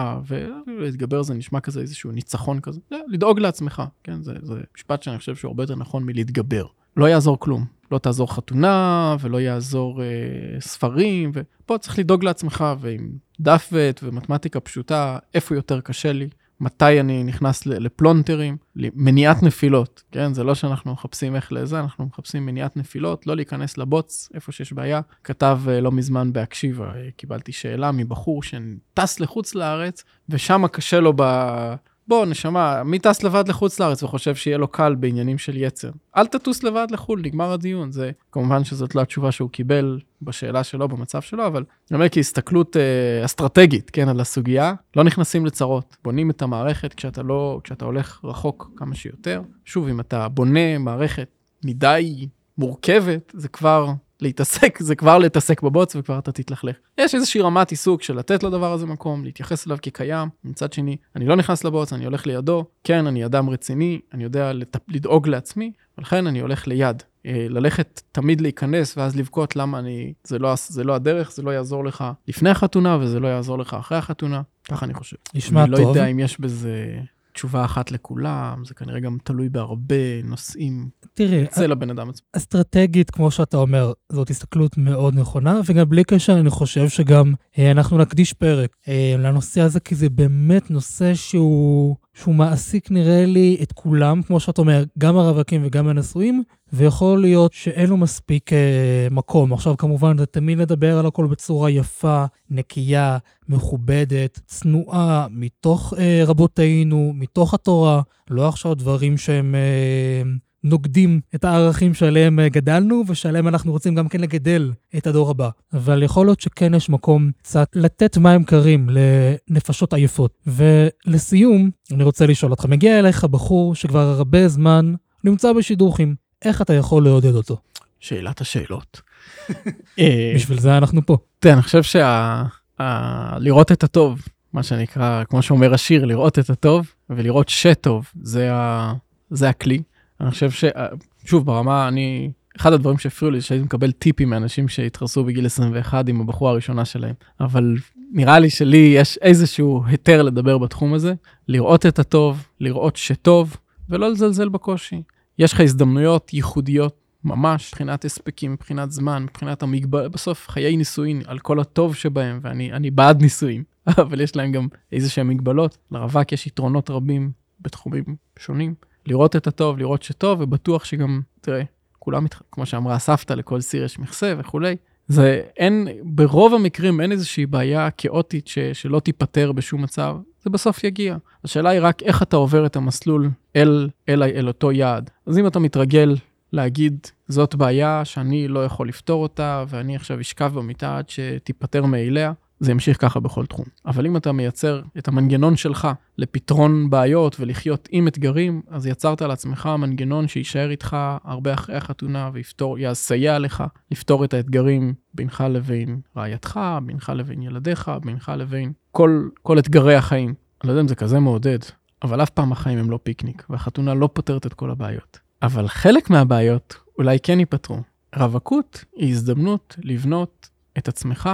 ולהתגבר זה נשמע כזה איזשהו ניצחון כזה, זה לדאוג לעצמך, כן? זה, זה משפט שאני חושב שהוא הרבה יותר נכון מלהתגבר. לא יעזור כלום. לא תעזור חתונה, ולא יעזור אה, ספרים, ופה צריך לדאוג לעצמך, ועם דף ועט ומתמטיקה פשוטה, איפה יותר קשה לי, מתי אני נכנס לפלונטרים, מניעת נפילות, כן? זה לא שאנחנו מחפשים איך לזה, אנחנו מחפשים מניעת נפילות, לא להיכנס לבוץ, איפה שיש בעיה. כתב אה, לא מזמן בהקשיבה, אה, קיבלתי שאלה מבחור שטס לחוץ לארץ, ושם קשה לו ב... בוא, נשמה, מי טס לבד לחוץ לארץ וחושב שיהיה לו קל בעניינים של יצר? אל תטוס לבד לחו"ל, נגמר הדיון. זה, כמובן שזאת לא התשובה שהוא קיבל בשאלה שלו, במצב שלו, אבל אני אומר כהסתכלות אה, אסטרטגית, כן, על הסוגיה, לא נכנסים לצרות. בונים את המערכת כשאתה לא, כשאתה הולך רחוק כמה שיותר. שוב, אם אתה בונה מערכת מדי מורכבת, זה כבר להתעסק, זה כבר להתעסק בבוץ וכבר אתה תתלכלך. יש איזושהי רמת עיסוק של לתת לדבר הזה מקום, להתייחס אליו כקיים. מצד שני, אני לא נכנס לבוץ, אני הולך לידו. כן, אני אדם רציני, אני יודע לת... לדאוג לעצמי, ולכן אני הולך ליד. אה, ללכת תמיד להיכנס ואז לבכות למה אני, זה לא, זה לא הדרך, זה לא יעזור לך לפני החתונה וזה לא יעזור לך אחרי החתונה. ככה אני חושב. נשמע טוב. אני לא יודע אם יש בזה תשובה אחת לכולם, זה כנראה גם תלוי בהרבה נושאים. תראי, זה לבן אדם עצמו. אסטרטגית, כמו שאתה אומר, זאת הסתכלות מאוד נכונה, וגם בלי קשר, אני חושב שגם אה, אנחנו נקדיש פרק אה, לנושא הזה, כי זה באמת נושא שהוא, שהוא מעסיק, נראה לי, את כולם, כמו שאתה אומר, גם הרווקים וגם הנשואים, ויכול להיות שאין לו מספיק אה, מקום. עכשיו, כמובן, זה תמיד לדבר על הכל בצורה יפה, נקייה, מכובדת, צנועה, מתוך אה, רבותינו, מתוך התורה, לא עכשיו דברים שהם... אה, נוגדים את הערכים שעליהם אה, גדלנו ושעליהם אנחנו רוצים גם כן לגדל את הדור הבא. אבל יכול להיות שכן יש מקום קצת לתת מים קרים לנפשות עייפות. ולסיום, אני רוצה לשאול אותך, מגיע אליך בחור שכבר הרבה זמן נמצא בשידוכים, איך אתה יכול לעודד אותו? שאלת השאלות. בשביל זה אנחנו פה. תראה, אני חושב שלראות את הטוב, מה שנקרא, כמו שאומר השיר, לראות את הטוב ולראות שטוב, זה, הכלי. אני חושב ש... שוב, ברמה, אני... אחד הדברים שהפריעו לי זה שהייתי מקבל טיפים מאנשים שהתחרסו בגיל 21 עם הבחורה הראשונה שלהם. אבל נראה לי שלי יש איזשהו היתר לדבר בתחום הזה, לראות את הטוב, לראות שטוב, ולא לזלזל בקושי. יש לך הזדמנויות ייחודיות ממש, מבחינת הספקים, מבחינת זמן, מבחינת המגבל, בסוף חיי נישואין, על כל הטוב שבהם, ואני בעד נישואין, אבל יש להם גם איזה שהם מגבלות. לרווק יש יתרונות רבים בתחומים שונים. לראות את הטוב, לראות שטוב, ובטוח שגם, תראה, כולם, כמו שאמרה הסבתא, לכל סיר יש מכסה וכולי. זה אין, ברוב המקרים אין איזושהי בעיה כאוטית ש, שלא תיפתר בשום מצב, זה בסוף יגיע. השאלה היא רק איך אתה עובר את המסלול אל, אל, אל אותו יעד. אז אם אתה מתרגל להגיד, זאת בעיה שאני לא יכול לפתור אותה, ואני עכשיו אשכב במיטה עד שתיפתר מאליה, זה ימשיך ככה בכל תחום. אבל אם אתה מייצר את המנגנון שלך לפתרון בעיות ולחיות עם אתגרים, אז יצרת לעצמך מנגנון שיישאר איתך הרבה אחרי החתונה ויפתור, יסייע לך לפתור את האתגרים בינך לבין רעייתך, בינך לבין ילדיך, בינך לבין כל, כל אתגרי החיים. אני לא יודע אם זה כזה מעודד, אבל אף פעם החיים הם לא פיקניק, והחתונה לא פותרת את כל הבעיות. אבל חלק מהבעיות אולי כן ייפתרו. רווקות היא הזדמנות לבנות את עצמך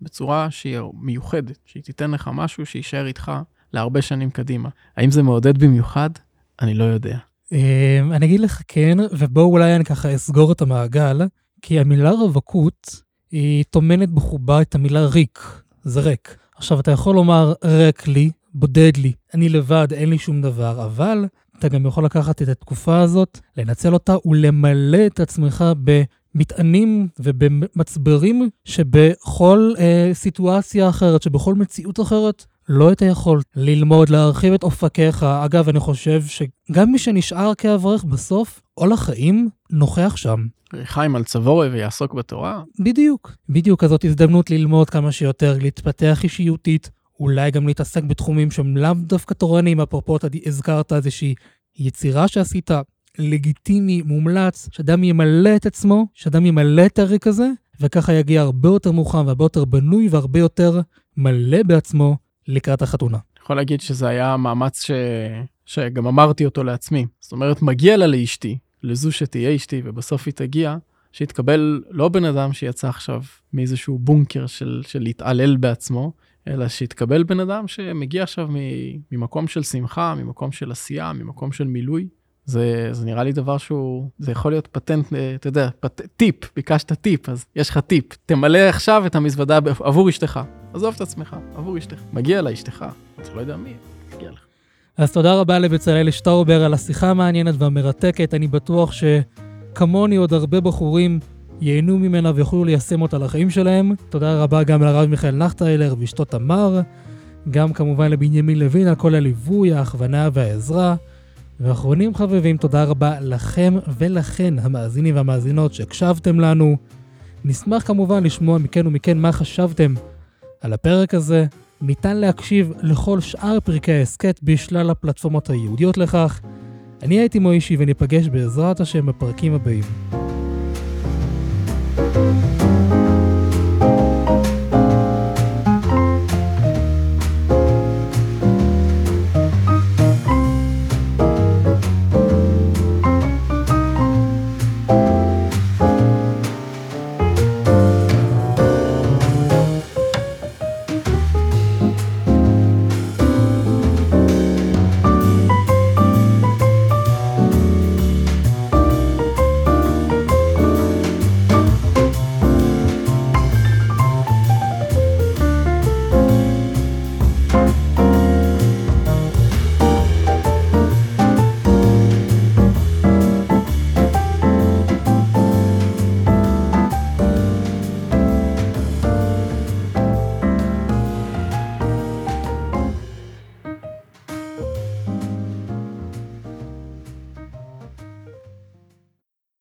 בצורה שהיא מיוחדת, שהיא תיתן לך משהו שיישאר איתך להרבה שנים קדימה. האם זה מעודד במיוחד? אני לא יודע. אמ, אני אגיד לך כן, ובואו אולי אני ככה אסגור את המעגל, כי המילה רווקות היא טומנת בחובה את המילה ריק, זה ריק. עכשיו, אתה יכול לומר ריק לי, בודד לי, אני לבד, אין לי שום דבר, אבל אתה גם יכול לקחת את התקופה הזאת, לנצל אותה ולמלא את עצמך במטענים ובמצברים שבכל אה, סיטואציה אחרת, שבכל מציאות אחרת, לא היית יכול ללמוד, להרחיב את אופקיך. אגב, אני חושב שגם מי שנשאר כאברך בסוף, או לחיים, נוכח שם. חיים על צבורי ויעסוק בתורה? בדיוק. בדיוק, אז זאת הזדמנות ללמוד כמה שיותר, להתפתח אישיותית, אולי גם להתעסק בתחומים שהם לאו דווקא תורניים, אפרופו אתה הזכרת איזושהי יצירה שעשית, לגיטימי, מומלץ, שאדם ימלא את עצמו, שאדם ימלא את הריק הזה, וככה יגיע הרבה יותר מוכן והרבה יותר בנוי והרבה יותר מלא בעצמו לקראת החתונה. אני יכול להגיד שזה היה מאמץ ש... שגם אמרתי אותו לעצמי. זאת אומרת, מגיע לה לאשתי, לזו שתהיה אשתי, ובסוף היא תגיע, שיתקבל לא בן אדם שיצא עכשיו מאיזשהו בונקר של, של להתעלל בעצמו, אלא שיתקבל בן אדם שמגיע עכשיו ממקום של שמחה, ממקום של עשייה, ממקום של מילוי. זה, זה נראה לי דבר שהוא, זה יכול להיות פטנט, אה, אתה יודע, פט, טיפ, ביקשת טיפ, אז יש לך טיפ. תמלא עכשיו את המזוודה עבור אשתך. עזוב את עצמך, עבור אשתך. מגיע לאשתך, אתה לא יודע מי, מגיע לך. אז תודה רבה לבצלאל שטאובר על השיחה המעניינת והמרתקת. אני בטוח שכמוני עוד הרבה בחורים ייהנו ממנה ויוכלו ליישם אותה לחיים שלהם. תודה רבה גם לרב מיכאל נחטיילר ואשתו תמר, גם כמובן לבנימין לוין על כל הליווי, ההכוונה והעזרה. ואחרונים חביבים, תודה רבה לכם ולכן, המאזינים והמאזינות שהקשבתם לנו. נשמח כמובן לשמוע מכן ומכן מה חשבתם על הפרק הזה. ניתן להקשיב לכל שאר פרקי ההסכת בשלל הפלטפורמות הייעודיות לכך. אני הייתי מוישי וניפגש בעזרת השם בפרקים הבאים. thank you